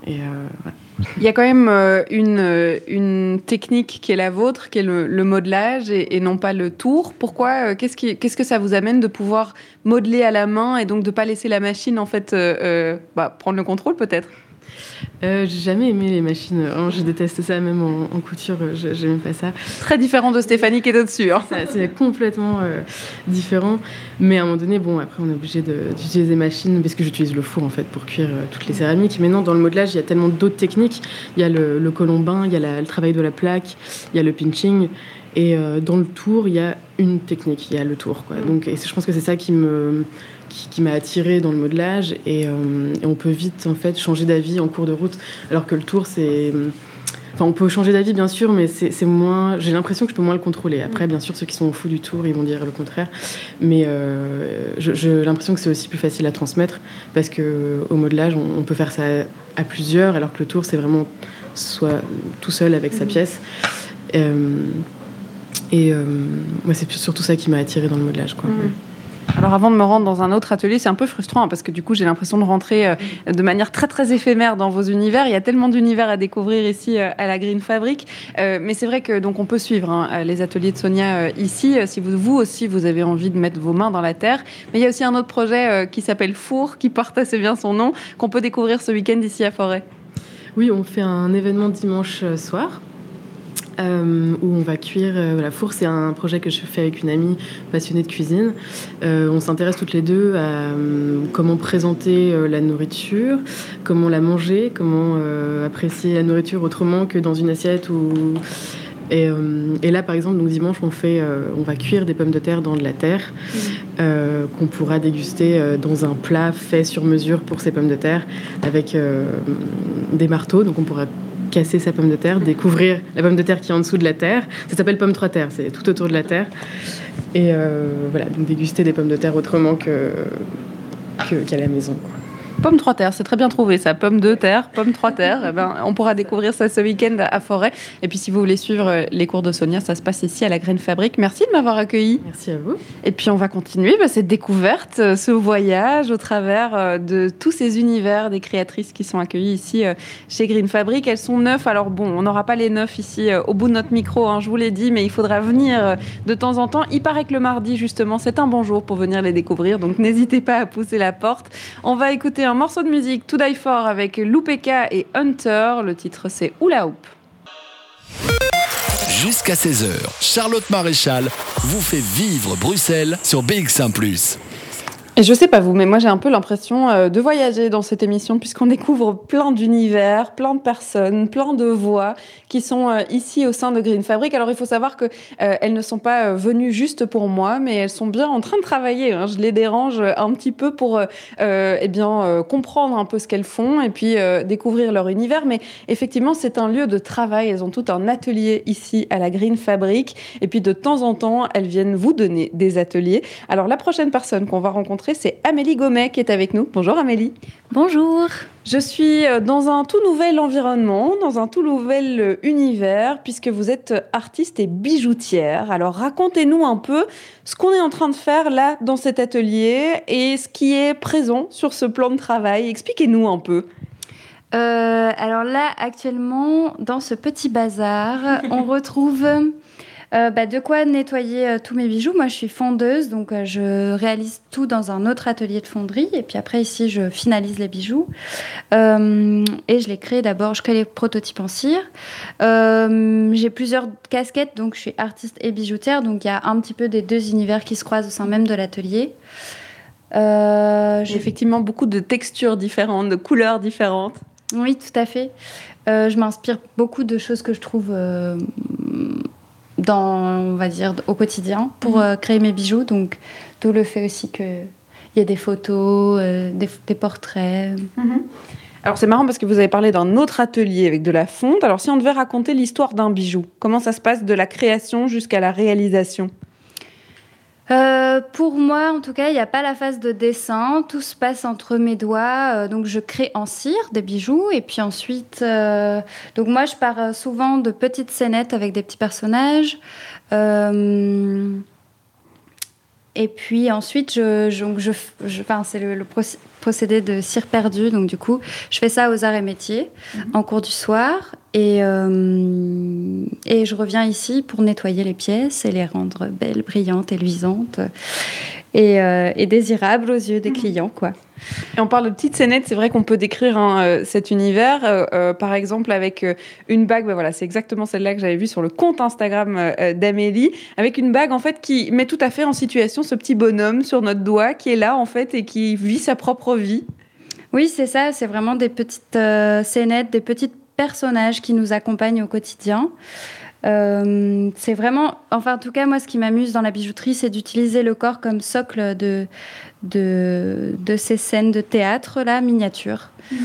Voilà. Il y a quand même euh, une, euh, une technique qui est la vôtre, qui est le, modelage et, non pas le tour. Pourquoi euh, Qu'est-ce qu'est-ce que ça vous amène de pouvoir modeler à la main et donc de pas laisser la machine en fait bah, prendre le contrôle peut-être? Euh, j'ai jamais aimé les machines. je déteste ça, même en, couture, j'aime pas ça. Très différent de Stéphanie qui est au-dessus. Hein. C'est complètement euh, différent. Mais à un moment donné, bon, après, on est obligé d'utiliser des machines parce que j'utilise le four en fait pour cuire euh, toutes les céramiques. Mais non, dans le modelage, il y a tellement d'autres techniques. Il y a le, colombin, il y a le travail de la plaque, il y a le pinching. Et dans le tour, il y a une technique, il y a le tour. Quoi. Donc, et je pense que c'est ça qui me qui, m'a attiré dans le modelage euh, et, on peut vite en fait changer d'avis en cours de route alors que le tour c'est Enfin, on peut changer d'avis, bien sûr, mais c'est moins. J'ai l'impression que je peux moins le contrôler. Après, bien sûr, ceux qui sont au fou du tour, ils vont dire le contraire. Mais euh, j'ai l'impression que c'est aussi plus facile à transmettre parce que au modelage, on, peut faire ça à, plusieurs, alors que le tour, c'est vraiment soit tout seul avec sa pièce. Euh, et moi, c'est surtout ça qui m'a attiré dans le modelage. Quoi. Alors avant de me rendre dans un autre atelier, c'est un peu frustrant hein, parce que du coup j'ai l'impression de rentrer euh, de manière très très éphémère dans vos univers. Il y a tellement d'univers à découvrir ici euh, à la Green Fabric, euh, mais c'est vrai que donc on peut suivre hein, les ateliers de Sonia ici si vous, vous aussi vous avez envie de mettre vos mains dans la terre. Mais il y a aussi un autre projet qui s'appelle Four, qui porte assez bien son nom, qu'on peut découvrir ce week-end ici à Forêt. Oui, on fait un événement dimanche soir euh, où on va cuire. Euh, la four, c'est un projet que je fais avec une amie passionnée de cuisine. Euh, on s'intéresse toutes les deux à comment présenter la nourriture, comment la manger, comment apprécier la nourriture autrement que dans une assiette ou. Et, là, par exemple, donc dimanche, on fait, on va cuire des pommes de terre dans de la terre mmh. qu'on pourra déguster dans un plat fait sur mesure pour ces pommes de terre avec des marteaux. Donc, on pourra casser sa pomme de terre, découvrir la pomme de terre qui est en dessous de la terre. Ça s'appelle pomme trois terres, c'est tout autour de la terre. Et euh, voilà, donc déguster des pommes de terre autrement que qu'à la maison. Pomme trois terres, c'est très bien trouvé ça. Pomme de terre, pomme trois terres. Eh ben, on pourra découvrir ça ce week-end à Forêt. Et puis si vous voulez suivre euh, les cours de Sonia, ça se passe ici à la Graine Fabrique. Merci de m'avoir accueilli. Merci à vous. Et puis on va continuer bah, cette découverte, euh, ce voyage au travers euh, de tous ces univers des créatrices qui sont accueillies ici chez Green Fabric. Elles sont neuf. Alors bon, on n'aura pas les neuf ici au bout de notre micro, hein, je vous l'ai dit, mais il faudra venir de temps en temps. Il paraît que le mardi, justement, c'est un bon jour pour venir les découvrir. Donc n'hésitez pas à pousser la porte. On va écouter un morceau de musique To Die For avec Loupeka et Hunter. Le titre c'est Oula Hoop. Jusqu'à 16h, Charlotte Maréchal vous fait vivre Bruxelles sur BX1 ⁇ et je sais pas vous, mais moi j'ai un peu l'impression euh, de voyager dans cette émission puisqu'on découvre plein d'univers, plein de personnes, plein de voix qui sont euh, ici au sein de Green Fabric. Alors il faut savoir que euh, elles ne sont pas venues juste pour moi, mais elles sont bien en train de travailler. Hein. Je les dérange un petit peu pour eh bien comprendre un peu ce qu'elles font et puis découvrir leur univers. Mais effectivement, c'est un lieu de travail. Elles ont tout un atelier ici à la Green Fabric et puis de temps en temps, elles viennent vous donner des ateliers. Alors la prochaine personne qu'on va rencontrer c'est Amélie Gomet qui est avec nous. Bonjour Amélie. Bonjour. Je suis euh, dans un tout nouvel environnement, dans un tout nouvel euh, univers, puisque vous êtes artiste et bijoutière. Alors racontez-nous un peu ce qu'on est en train de faire là dans cet atelier et ce qui est présent sur ce plan de travail. Expliquez-nous un peu. Euh, alors là, actuellement, dans ce petit bazar, on retrouve euh, bah, de quoi nettoyer euh, tous mes bijoux. Moi, je suis fondeuse, donc euh, je réalise tout dans un autre atelier de fonderie. Et puis après, ici, je finalise les bijoux. et je les crée d'abord, je crée les prototypes en cire. J'ai plusieurs casquettes, donc je suis artiste et bijoutière. Donc il y a un petit peu des deux univers qui se croisent au sein même de l'atelier. J'ai effectivement beaucoup de textures différentes, de couleurs différentes. Oui, tout à fait. je m'inspire beaucoup de choses que je trouve dans, on va dire, au quotidien pour mhm. euh, créer mes bijoux. Donc, tout le fait aussi qu'il y a des photos, euh, des, portraits. Mhm. Alors c'est marrant parce que vous avez parlé d'un autre atelier avec de la fonte. Alors si on devait raconter l'histoire d'un bijou, comment ça se passe de la création jusqu'à la réalisation? Euh, pour moi, en tout cas, il n'y a pas la phase de dessin. Tout se passe entre mes doigts. Euh, donc, je crée en cire des bijoux. Et puis ensuite, euh, donc moi, je pars souvent de petites scénettes avec des petits personnages. et puis ensuite, je, je, c'est le, procédé de cire perdue. Donc, du coup, je fais ça aux arts et métiers mhm. en cours du soir. Et, euh, et je reviens ici pour nettoyer les pièces et les rendre belles, brillantes et luisantes et, euh, et désirables aux yeux des mhm. clients. quoi. Et on parle de petites scénettes, c'est vrai qu'on peut décrire hein, euh, cet univers, par exemple avec une bague, ben voilà, c'est exactement celle-là que j'avais vue sur le compte Instagram d'Amélie, avec une bague en fait qui met tout à fait en situation ce petit bonhomme sur notre doigt qui est là en fait et qui vit sa propre vie. Oui, c'est ça, c'est vraiment des petites scénettes, des petites personnages qui nous accompagnent au quotidien. Euh, c'est vraiment, enfin en tout cas moi ce qui m'amuse dans la bijouterie c'est d'utiliser le corps comme socle de, de, de ces scènes de théâtre là, miniature. Mm.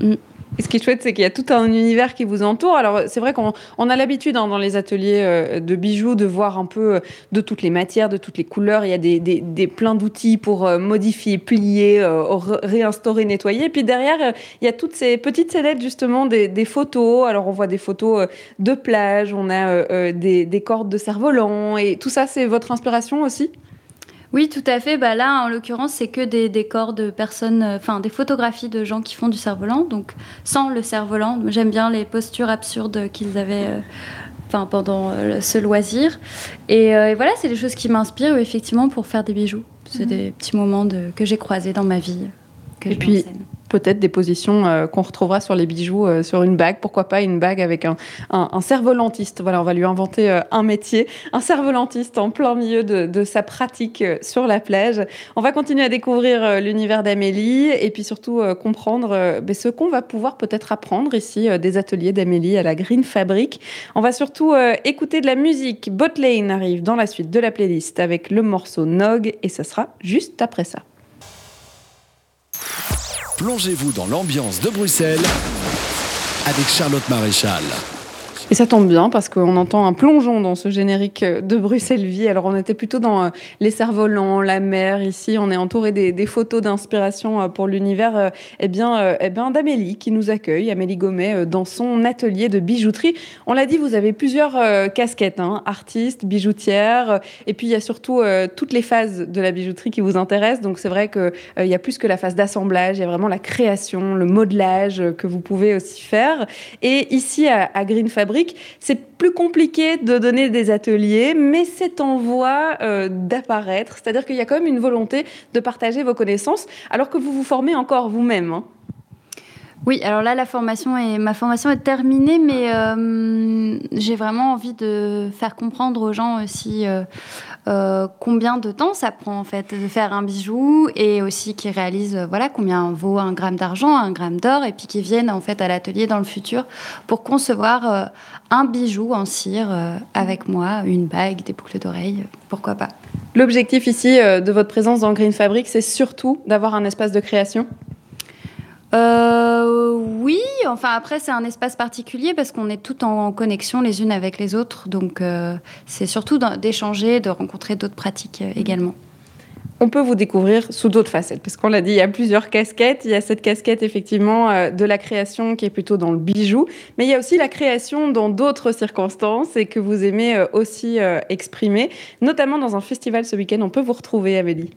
Mm. Et ce qui est chouette, c'est qu'il y a tout un univers qui vous entoure. Alors, c'est vrai qu'on a l'habitude hein, dans les ateliers euh, de bijoux de voir un peu euh, de toutes les matières, de toutes les couleurs. Il y a des, des, des plein d'outils pour euh, modifier, plier, réinstaurer, nettoyer. Et puis derrière, il y a toutes ces petites scénettes, justement, des, des photos. Alors, on voit des photos de plage, on a des, des cordes de cerf-volant. Et tout ça, c'est votre inspiration aussi? Oui, tout à fait. Bah là, en l'occurrence, c'est que des décors de personnes, enfin des photographies de gens qui font du cerf-volant, donc sans le cerf-volant. J'aime bien les postures absurdes qu'ils avaient enfin, pendant ce loisir. Et, voilà, c'est des choses qui m'inspirent effectivement pour faire des bijoux. C'est mhm. des petits moments de, que j'ai croisés dans ma vie. Que et puis, peut-être des positions euh, qu'on retrouvera sur les bijoux, euh, sur une bague. Pourquoi pas une bague avec un, un, cerf-volantiste Voilà, on va lui inventer euh, un métier, un cerf-volantiste en plein milieu de, sa pratique sur la plage. On va continuer à découvrir l'univers d'Amélie et puis surtout comprendre ben, ce qu'on va pouvoir peut-être apprendre ici des ateliers d'Amélie à la Green Fabric. On va surtout écouter de la musique. Botlane arrive dans la suite de la playlist avec le morceau Nog et ce sera juste après ça. Plongez-vous dans l'ambiance de Bruxelles avec Charlotte Maréchal. Et ça tombe bien parce qu'on entend un plongeon dans ce générique de Bruxelles Vie. Alors on était plutôt dans euh, les cerfs-volants, la mer. Ici, on est entouré des, photos d'inspiration euh, pour l'univers euh, eh bien, eh bien, d'Amélie qui nous accueille, Amélie Gomet, dans son atelier de bijouterie. On l'a dit, vous avez plusieurs casquettes, hein, artiste, bijoutière. Et puis il y a surtout toutes les phases de la bijouterie qui vous intéressent. Donc c'est vrai qu'il y a plus que la phase d'assemblage, il y a vraiment la création, le modelage que vous pouvez aussi faire. Et ici à, à Green Fabric, c'est plus compliqué de donner des ateliers, mais c'est en voie euh, d'apparaître. C'est-à-dire qu'il y a quand même une volonté de partager vos connaissances, alors que vous vous formez encore vous-même. Hein. Oui, alors là, la formation est, ma formation est terminée, mais euh, j'ai vraiment envie de faire comprendre aux gens aussi euh, euh, combien de temps ça prend en fait de faire un bijou et aussi qu'ils réalisent voilà combien vaut un gramme d'argent, un gramme d'or, et puis qu'ils viennent en fait à l'atelier dans le futur pour concevoir un bijou en cire avec moi, une bague, des boucles d'oreilles, pourquoi pas. L'objectif ici de votre présence dans Green Fabric, c'est surtout d'avoir un espace de création? Euh, oui, enfin après c'est un espace particulier parce qu'on est tout en connexion les unes avec les autres, donc euh, c'est surtout d'échanger, de rencontrer d'autres pratiques euh, également. On peut vous découvrir sous d'autres facettes, parce qu'on l'a dit, il y a plusieurs casquettes. Il y a cette casquette effectivement de la création qui est plutôt dans le bijou, mais il y a aussi la création dans d'autres circonstances et que vous aimez aussi exprimer, notamment dans un festival ce week-end. On peut vous retrouver, Amélie.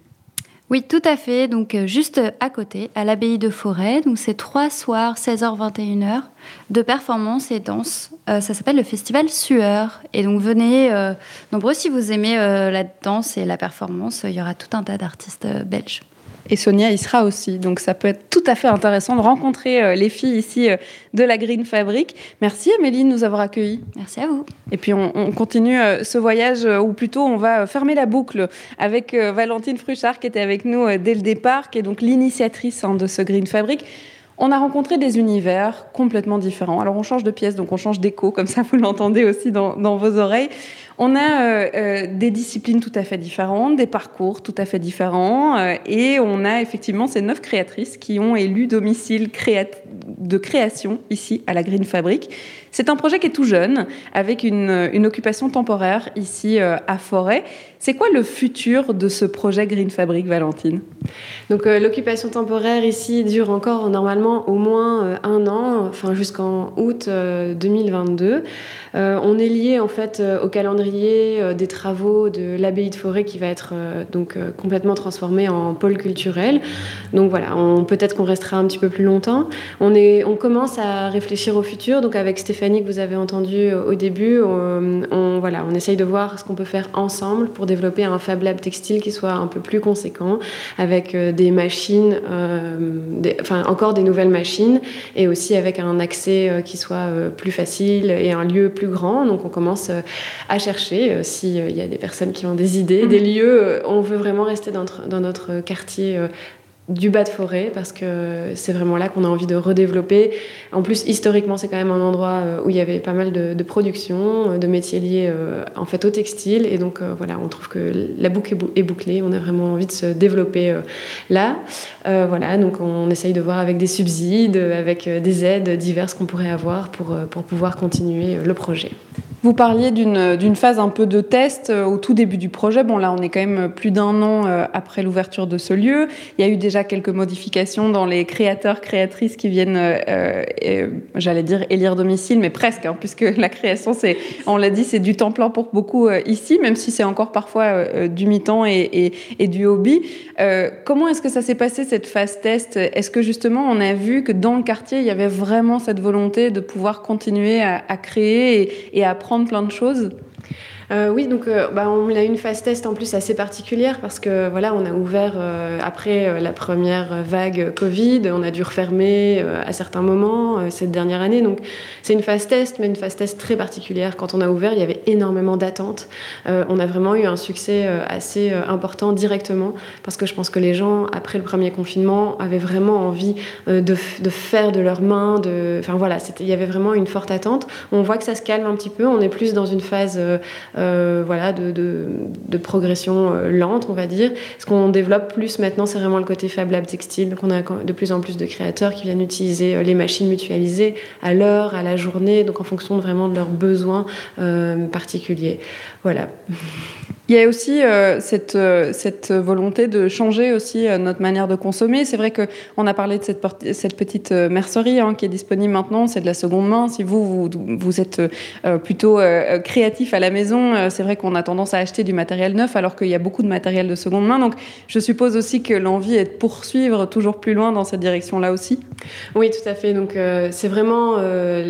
Oui, tout à fait. Donc, euh, juste à côté, à l'abbaye de Forêt. Donc, c'est trois soirs, 16h-21h, de performance et danse. Euh, ça s'appelle le festival Sueur. Et donc, venez euh, nombreux si vous aimez la danse et la performance. Il y aura tout un tas d'artistes belges. Et Sonia y sera aussi. Donc ça peut être tout à fait intéressant de rencontrer euh, les filles ici euh, de la Green Fabric. Merci Amélie de nous avoir accueillis. Merci à vous. Et puis on, continue euh, ce voyage, ou plutôt on va fermer la boucle avec Valentine Fruchard qui était avec nous dès le départ, qui est donc l'initiatrice hein, de ce Green Fabric. On a rencontré des univers complètement différents. Alors on change de pièce, donc on change d'écho, comme ça vous l'entendez aussi dans, dans, vos oreilles. On a euh, euh, des disciplines tout à fait différentes, des parcours tout à fait différents, euh, et on a effectivement ces neuf créatrices qui ont élu domicile de création ici à la Green Fabric. C'est un projet qui est tout jeune, avec une, occupation temporaire ici à Forêt. C'est quoi le futur de ce projet Green Fabric, Valentine? Donc l'occupation temporaire ici dure encore normalement au moins un an, enfin jusqu'en août 2022. on est lié en fait au calendrier euh, des travaux de l'abbaye de Forêt qui va être euh, donc euh, complètement transformé en pôle culturel. Donc voilà, peut-être qu'on restera un petit peu plus longtemps. On, est, on commence à réfléchir au futur. Donc avec Stéphanie que vous avez entendu au début, on, voilà, on essaye de voir ce qu'on peut faire ensemble pour développer un Fab Lab textile qui soit un peu plus conséquent avec des machines, enfin encore des nouvelles machines et aussi avec un accès qui soit plus facile et un lieu plus grand. Donc on commence à chercher euh, s'il euh, y a des personnes qui ont des idées, des mm. lieux. Euh, on veut vraiment rester dans notre quartier du bas de forêt parce que c'est vraiment là qu'on a envie de redévelopper. En plus, historiquement, c'est quand même un endroit où il y avait pas mal de, production, de métiers liés en fait au textile. Et donc voilà, on trouve que la boucle est, bouclée. On a vraiment envie de se développer là. voilà, donc on essaye de voir avec des subsides, avec des aides diverses qu'on pourrait avoir pour, pour pouvoir continuer le projet. Vous parliez d'une phase un peu de test euh, au tout début du projet. Bon, là, on est quand même plus d'un an euh, après l'ouverture de ce lieu. Il y a eu déjà quelques modifications dans les créateurs, créatrices qui viennent, euh, j'allais dire élire domicile, mais presque, hein, puisque la création, on l'a dit, c'est du temps plein pour beaucoup ici, même si c'est encore parfois du mi-temps et, du hobby. comment est-ce que ça s'est passé cette phase test? Est-ce que justement, on a vu que dans le quartier, il y avait vraiment cette volonté de pouvoir continuer à, à créer et, et à apprendre plein de choses euh, oui, donc euh, bah, on a une phase test en plus assez particulière parce que voilà, on a ouvert euh, après la première vague Covid, on a dû refermer à certains moments cette dernière année. Donc c'est une phase test, mais une phase test très particulière. Quand on a ouvert, il y avait énormément d'attentes. on a vraiment eu un succès assez important directement parce que je pense que les gens après le premier confinement avaient vraiment envie de, de, faire de leurs mains. De, enfin voilà, il y avait vraiment une forte attente. On voit que ça se calme un petit peu. On est plus dans une phase euh, voilà, de, de, progression euh, lente, on va dire. Ce qu'on développe plus maintenant, c'est vraiment le côté Fab Lab textile. Donc on a de plus en plus de créateurs qui viennent utiliser euh, les machines mutualisées à l'heure, à la journée, donc en fonction vraiment de leurs besoins particuliers. Voilà. Il y a aussi euh, cette, euh, cette volonté de changer aussi euh, notre manière de consommer. C'est vrai qu'on a parlé de cette, petite mercerie hein, qui est disponible maintenant, c'est de la seconde main. Si vous, vous, êtes plutôt créatif à la maison, c'est vrai qu'on a tendance à acheter du matériel neuf alors qu'il y a beaucoup de matériel de seconde main. Donc je suppose aussi que l'envie est de poursuivre toujours plus loin dans cette direction-là aussi. Oui, tout à fait. Donc c'est vraiment,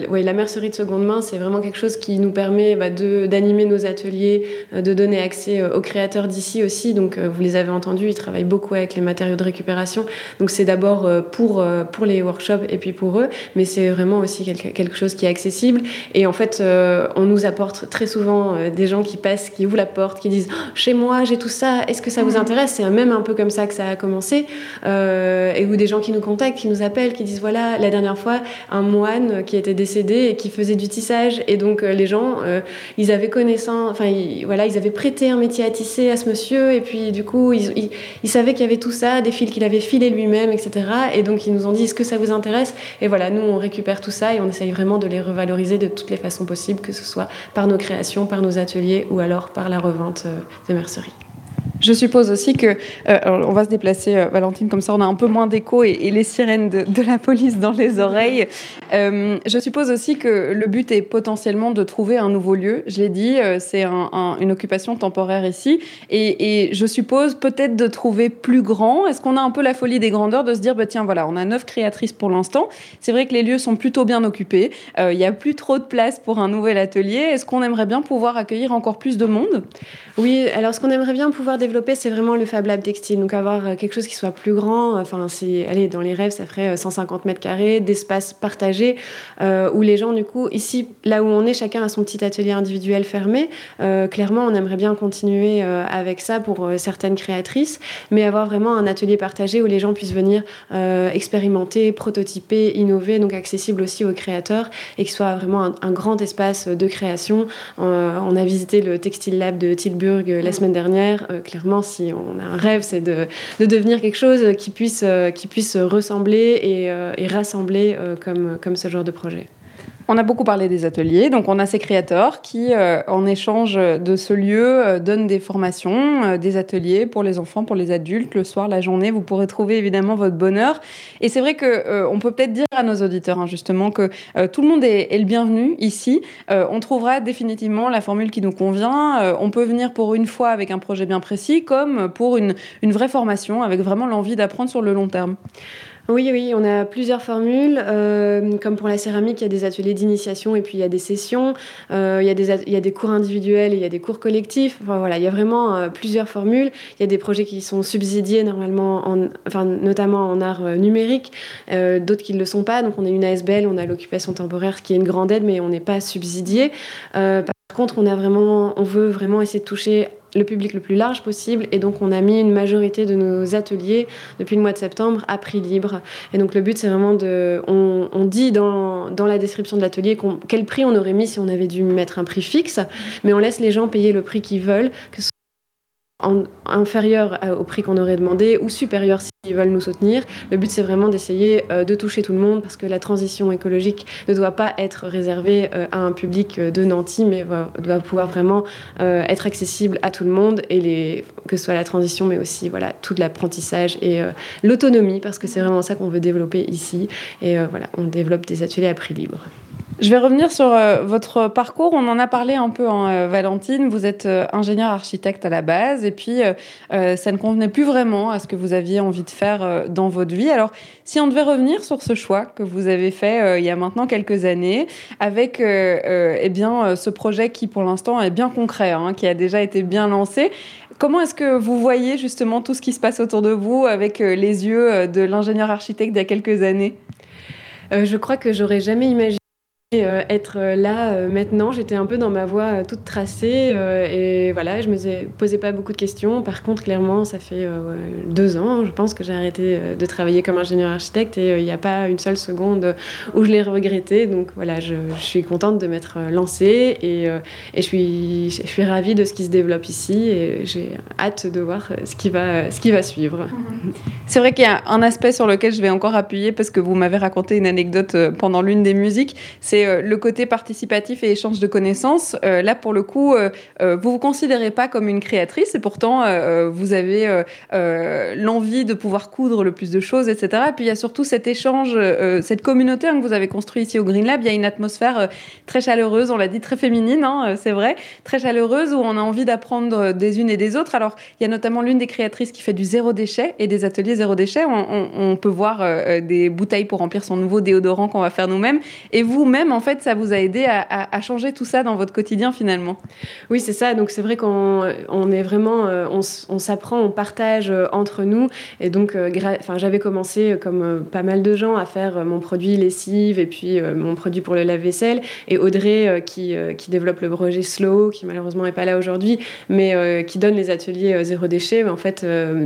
oui, la mercerie de seconde main, c'est vraiment quelque chose qui nous permet bah, d'animer nos ateliers, de donner accès euh, aux créateurs d'ici aussi. Donc, euh, vous les avez entendus, ils travaillent beaucoup avec les matériaux de récupération. Donc, c'est d'abord euh, pour, pour les workshops et puis pour eux, mais c'est vraiment aussi quelque chose qui est accessible. Et en fait, on nous apporte très souvent des gens qui passent, qui ouvrent la porte, qui disent oh, Chez moi, j'ai tout ça, est-ce que ça vous intéresse? C'est même un peu comme ça que ça a commencé. et ou des gens qui nous contactent, qui nous appellent, qui disent Voilà, la dernière fois, un moine qui était décédé et qui faisait du tissage. Et donc, les gens, ils avaient connaissance, enfin, voilà, ils avaient prêté métier à tisser à ce monsieur, et puis du coup, il, savait qu'il y avait tout ça, des fils qu'il avait filés lui-même, etc. Et donc, ils nous ont dit, est-ce que ça vous intéresse? Et voilà, nous, on récupère tout ça et on essaye vraiment de les revaloriser de toutes les façons possibles, que ce soit par nos créations, par nos ateliers ou alors par la revente euh, des merceries. Je suppose aussi que, euh, on va se déplacer, euh, Valentine, comme ça on a un peu moins d'écho et, les sirènes de, la police dans les oreilles. Euh, je suppose aussi que le but est potentiellement de trouver un nouveau lieu. Je l'ai dit, c'est une occupation temporaire ici. Et, je suppose peut-être de trouver plus grand. Est-ce qu'on a un peu la folie des grandeurs de se dire, bah, tiens, voilà, on a neuf créatrices pour l'instant. C'est vrai que les lieux sont plutôt bien occupés. Il n'y a plus trop de place pour un nouvel atelier. Est-ce qu'on aimerait bien pouvoir accueillir encore plus de monde? Oui, alors ce qu'on aimerait bien pouvoir développer, c'est vraiment le Fab Lab textile. Donc avoir euh, quelque chose qui soit plus grand. Enfin, c'est, allez, dans les rêves, ça ferait 150 euh, mètres carrés d'espace partagé euh, où les gens, du coup, ici, là où on est, chacun a son petit atelier individuel fermé. clairement, on aimerait bien continuer avec ça pour certaines créatrices, mais avoir vraiment un atelier partagé où les gens puissent venir expérimenter, prototyper, innover, donc accessible aussi aux créateurs et qui soit vraiment un, grand espace de création. on a visité le Textile Lab de Tilburg la semaine dernière si on a un rêve, c'est de, devenir quelque chose qui puisse, euh, qui puisse ressembler et, euh, rassembler euh, comme, comme ce genre de projet. On a beaucoup parlé des ateliers, donc on a ces créateurs qui, euh, en échange de ce lieu, euh, donnent des formations, euh, des ateliers pour les enfants, pour les adultes, le soir, la journée. Vous pourrez trouver évidemment votre bonheur. Et c'est vrai que on peut peut-être dire à nos auditeurs hein, justement que tout le monde est, le bienvenu ici. on trouvera définitivement la formule qui nous convient. on peut venir pour une fois avec un projet bien précis, comme pour une vraie formation avec vraiment l'envie d'apprendre sur le long terme. Oui, oui, on a plusieurs formules. Euh, comme pour la céramique, il y a des ateliers d'initiation et puis il y a des sessions. Euh, il, y a des, cours individuels et il y a des cours collectifs. Enfin, voilà, il y a vraiment euh, plusieurs formules. Il y a des projets qui sont subsidiés normalement, en, enfin, notamment en art numérique, d'autres qui ne le sont pas. Donc on a une ASBL, on a l'occupation temporaire qui est une grande aide, mais on n'est pas subsidié. par contre, on, a vraiment, on veut vraiment essayer de toucher le public le plus large possible. Et donc, on a mis une majorité de nos ateliers depuis le mois de septembre à prix libre. Et donc, le but, c'est vraiment de. On, dit dans, dans, la description de l'atelier quel prix on aurait mis si on avait dû mettre un prix fixe, mais on laisse les gens payer le prix qu'ils veulent, inférieur au prix qu'on aurait demandé ou supérieur s'ils veulent nous soutenir. Le but, c'est vraiment d'essayer de toucher tout le monde parce que la transition écologique ne doit pas être réservée à un public de Nancy, mais doit pouvoir vraiment être accessible à tout le monde et les, que ce soit la transition, mais aussi voilà, tout l'apprentissage et l'autonomie parce que c'est vraiment ça qu'on veut développer ici. Et voilà, on développe des ateliers à prix libre. Je vais revenir sur euh, votre parcours. On en a parlé un peu en euh, Valentine. Vous êtes euh, ingénieur architecte à la base et puis ça ne convenait plus vraiment à ce que vous aviez envie de faire dans votre vie. Alors, si on devait revenir sur ce choix que vous avez fait il y a maintenant quelques années avec eh bien, ce projet qui pour l'instant est bien concret, hein, qui a déjà été bien lancé, comment est-ce que vous voyez justement tout ce qui se passe autour de vous avec les yeux de l'ingénieur architecte d'il y a quelques années? Je crois que j'aurais jamais imaginé être euh, là euh, maintenant, j'étais un peu dans ma voie toute tracée et voilà, je me posais pas beaucoup de questions. Par contre, clairement, ça fait deux ans, je pense que j'ai arrêté de travailler comme ingénieur architecte et il n'y a pas une seule seconde où je l'ai regretté. Donc voilà, je, suis contente de m'être lancée et, je, suis, ravie de ce qui se développe ici et j'ai hâte de voir ce qui va, suivre. C'est vrai qu'il y a un aspect sur lequel je vais encore appuyer parce que vous m'avez raconté une anecdote pendant l'une des musiques. Euh, le côté participatif et échange de connaissances. Euh, là, pour le coup, euh, vous vous considérez pas comme une créatrice et pourtant, vous avez l'envie de pouvoir coudre le plus de choses, etc. Et puis, il y a surtout cet échange, cette communauté hein, que vous avez construit ici au Green Lab. Il y a une atmosphère très chaleureuse, on l'a dit, très féminine, hein, c'est vrai, très chaleureuse où on a envie d'apprendre des unes et des autres. Alors, il y a notamment l'une des créatrices qui fait du zéro déchet et des ateliers zéro déchet. On, peut voir des bouteilles pour remplir son nouveau déodorant qu'on va faire nous-mêmes. Et vous-même, en fait, ça vous a aidé à, changer tout ça dans votre quotidien finalement? Oui, c'est ça. Donc c'est vrai qu'on on est vraiment, euh, on, s'apprend, on partage euh, entre nous. Et donc, euh, enfin, j'avais commencé comme pas mal de gens à faire mon produit lessive et puis mon produit pour le lave-vaisselle. Et Audrey qui, qui développe le projet Slow, qui malheureusement n'est pas là aujourd'hui, mais qui donne les ateliers zéro déchet, en fait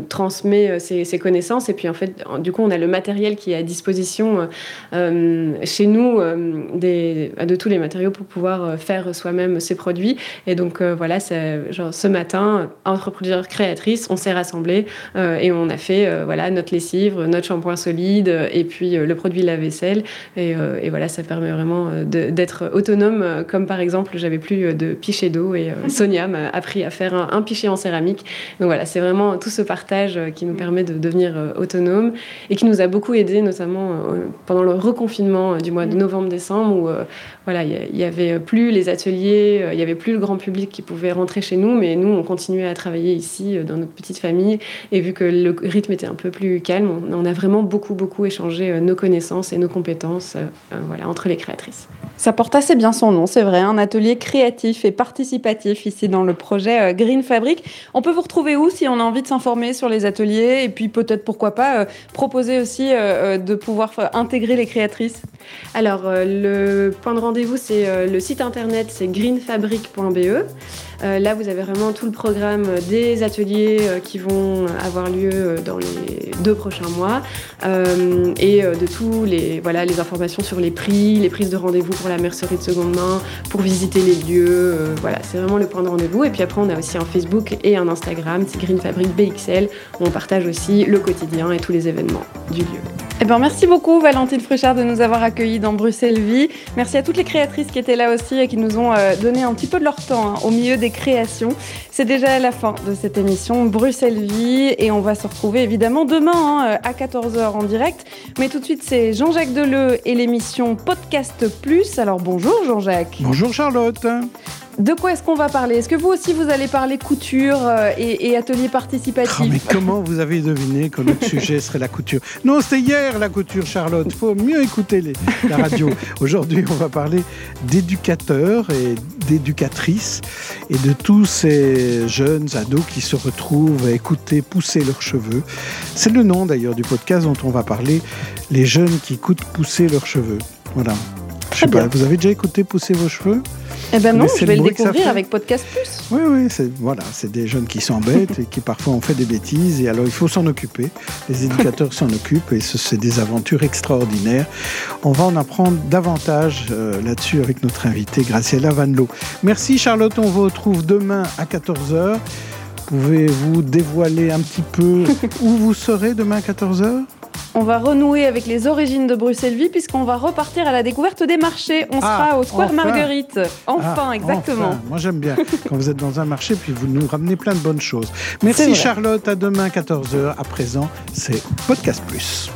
transmet ses, ses, connaissances. Et puis en fait, du coup, on a le matériel qui est à disposition chez nous des de tous les matériaux pour pouvoir euh, faire soi-même ses produits. Et donc euh, voilà, genre, ce matin, entre producteurs créatrices, on s'est rassemblés euh, et on a fait voilà, notre lessive, notre shampoing solide et puis le produit lave-vaisselle. Et, et, voilà, ça permet vraiment d'être autonome, comme par exemple, j'avais plus de pichet d'eau et Sonia m'a appris à faire un, pichet en céramique. Donc voilà, c'est vraiment tout ce partage qui nous permet de devenir autonome et qui nous a beaucoup aidé, notamment pendant le reconfinement du mois de novembre-décembre où euh, voilà, il y, avait plus les ateliers, euh, il y avait plus le grand public qui pouvait rentrer chez nous, mais nous, on continuait à travailler ici euh, dans notre petite famille. Et vu que le rythme était un peu plus calme, on, a vraiment beaucoup, beaucoup échangé nos connaissances et nos compétences voilà, entre les créatrices. Ça porte assez bien son nom, c'est vrai, un atelier créatif et participatif ici dans le projet Green Fabric. On peut vous retrouver où si on a envie de s'informer sur les ateliers et puis peut-être pourquoi pas proposer aussi de pouvoir intégrer les créatrices? Alors, le le point de rendez-vous, c'est euh, le site internet, c'est greenfabric.be. Euh, là, vous avez vraiment tout le programme des ateliers euh, qui vont avoir lieu dans les deux prochains mois et de tous les voilà les informations sur les prix, les prises de rendez-vous pour la mercerie de seconde main, pour visiter les lieux. voilà, c'est vraiment le point de rendez-vous. Et puis après, on a aussi un Facebook et un Instagram, Green Fabric BXL, où on partage aussi le quotidien et tous les événements du lieu. Eh ben, merci beaucoup Valentine Fruchard de nous avoir accueillis dans Bruxelles Vie. Merci à toutes les créatrices qui étaient là aussi et qui nous ont euh, donné un petit peu de leur temps hein, au milieu des créations. C'est déjà la fin de cette émission Bruxelles Vie et on va se retrouver évidemment demain hein, à 14h en direct. Mais tout de suite c'est Jean-Jacques Deleu et l'émission Podcast Plus. Alors bonjour Jean-Jacques. Bonjour Charlotte. De quoi est-ce qu'on va parler? Est-ce que vous aussi vous allez parler couture euh, et, atelier participatif ah, Mais comment vous avez deviné que notre sujet serait la couture? Non, c'était hier la couture, Charlotte. Il faut mieux écouter les, la radio. Aujourd'hui, on va parler d'éducateurs et d'éducatrices et de tous ces jeunes ados qui se retrouvent à écouter pousser leurs cheveux. C'est le nom d'ailleurs du podcast dont on va parler, les jeunes qui écoutent pousser leurs cheveux. Voilà. Je sais pas, vous avez déjà écouté pousser vos cheveux? Eh ben non, je vais le, découvrir avec Podcast Plus. Oui, oui, c'est voilà, c'est des jeunes qui s'embêtent et qui parfois ont fait des bêtises et alors il faut s'en occuper. Les éducateurs s'en occupent et c'est des aventures extraordinaires. On va en apprendre davantage euh, là-dessus avec notre invitée Graciela Vanlo. Merci Charlotte, on vous retrouve demain à 14h Pouvez-vous dévoiler un petit peu où vous serez demain à 14h on va renouer avec les origines de Bruxelles-Vie puisqu'on va repartir à la découverte des marchés. On Ah, sera au Square enfin. Marguerite. Enfin, Ah, exactement. enfin. Moi j'aime bien quand vous êtes dans un marché puis vous nous ramenez plein de bonnes choses. Merci. Charlotte, à demain 14h. À présent, c'est Podcast Plus.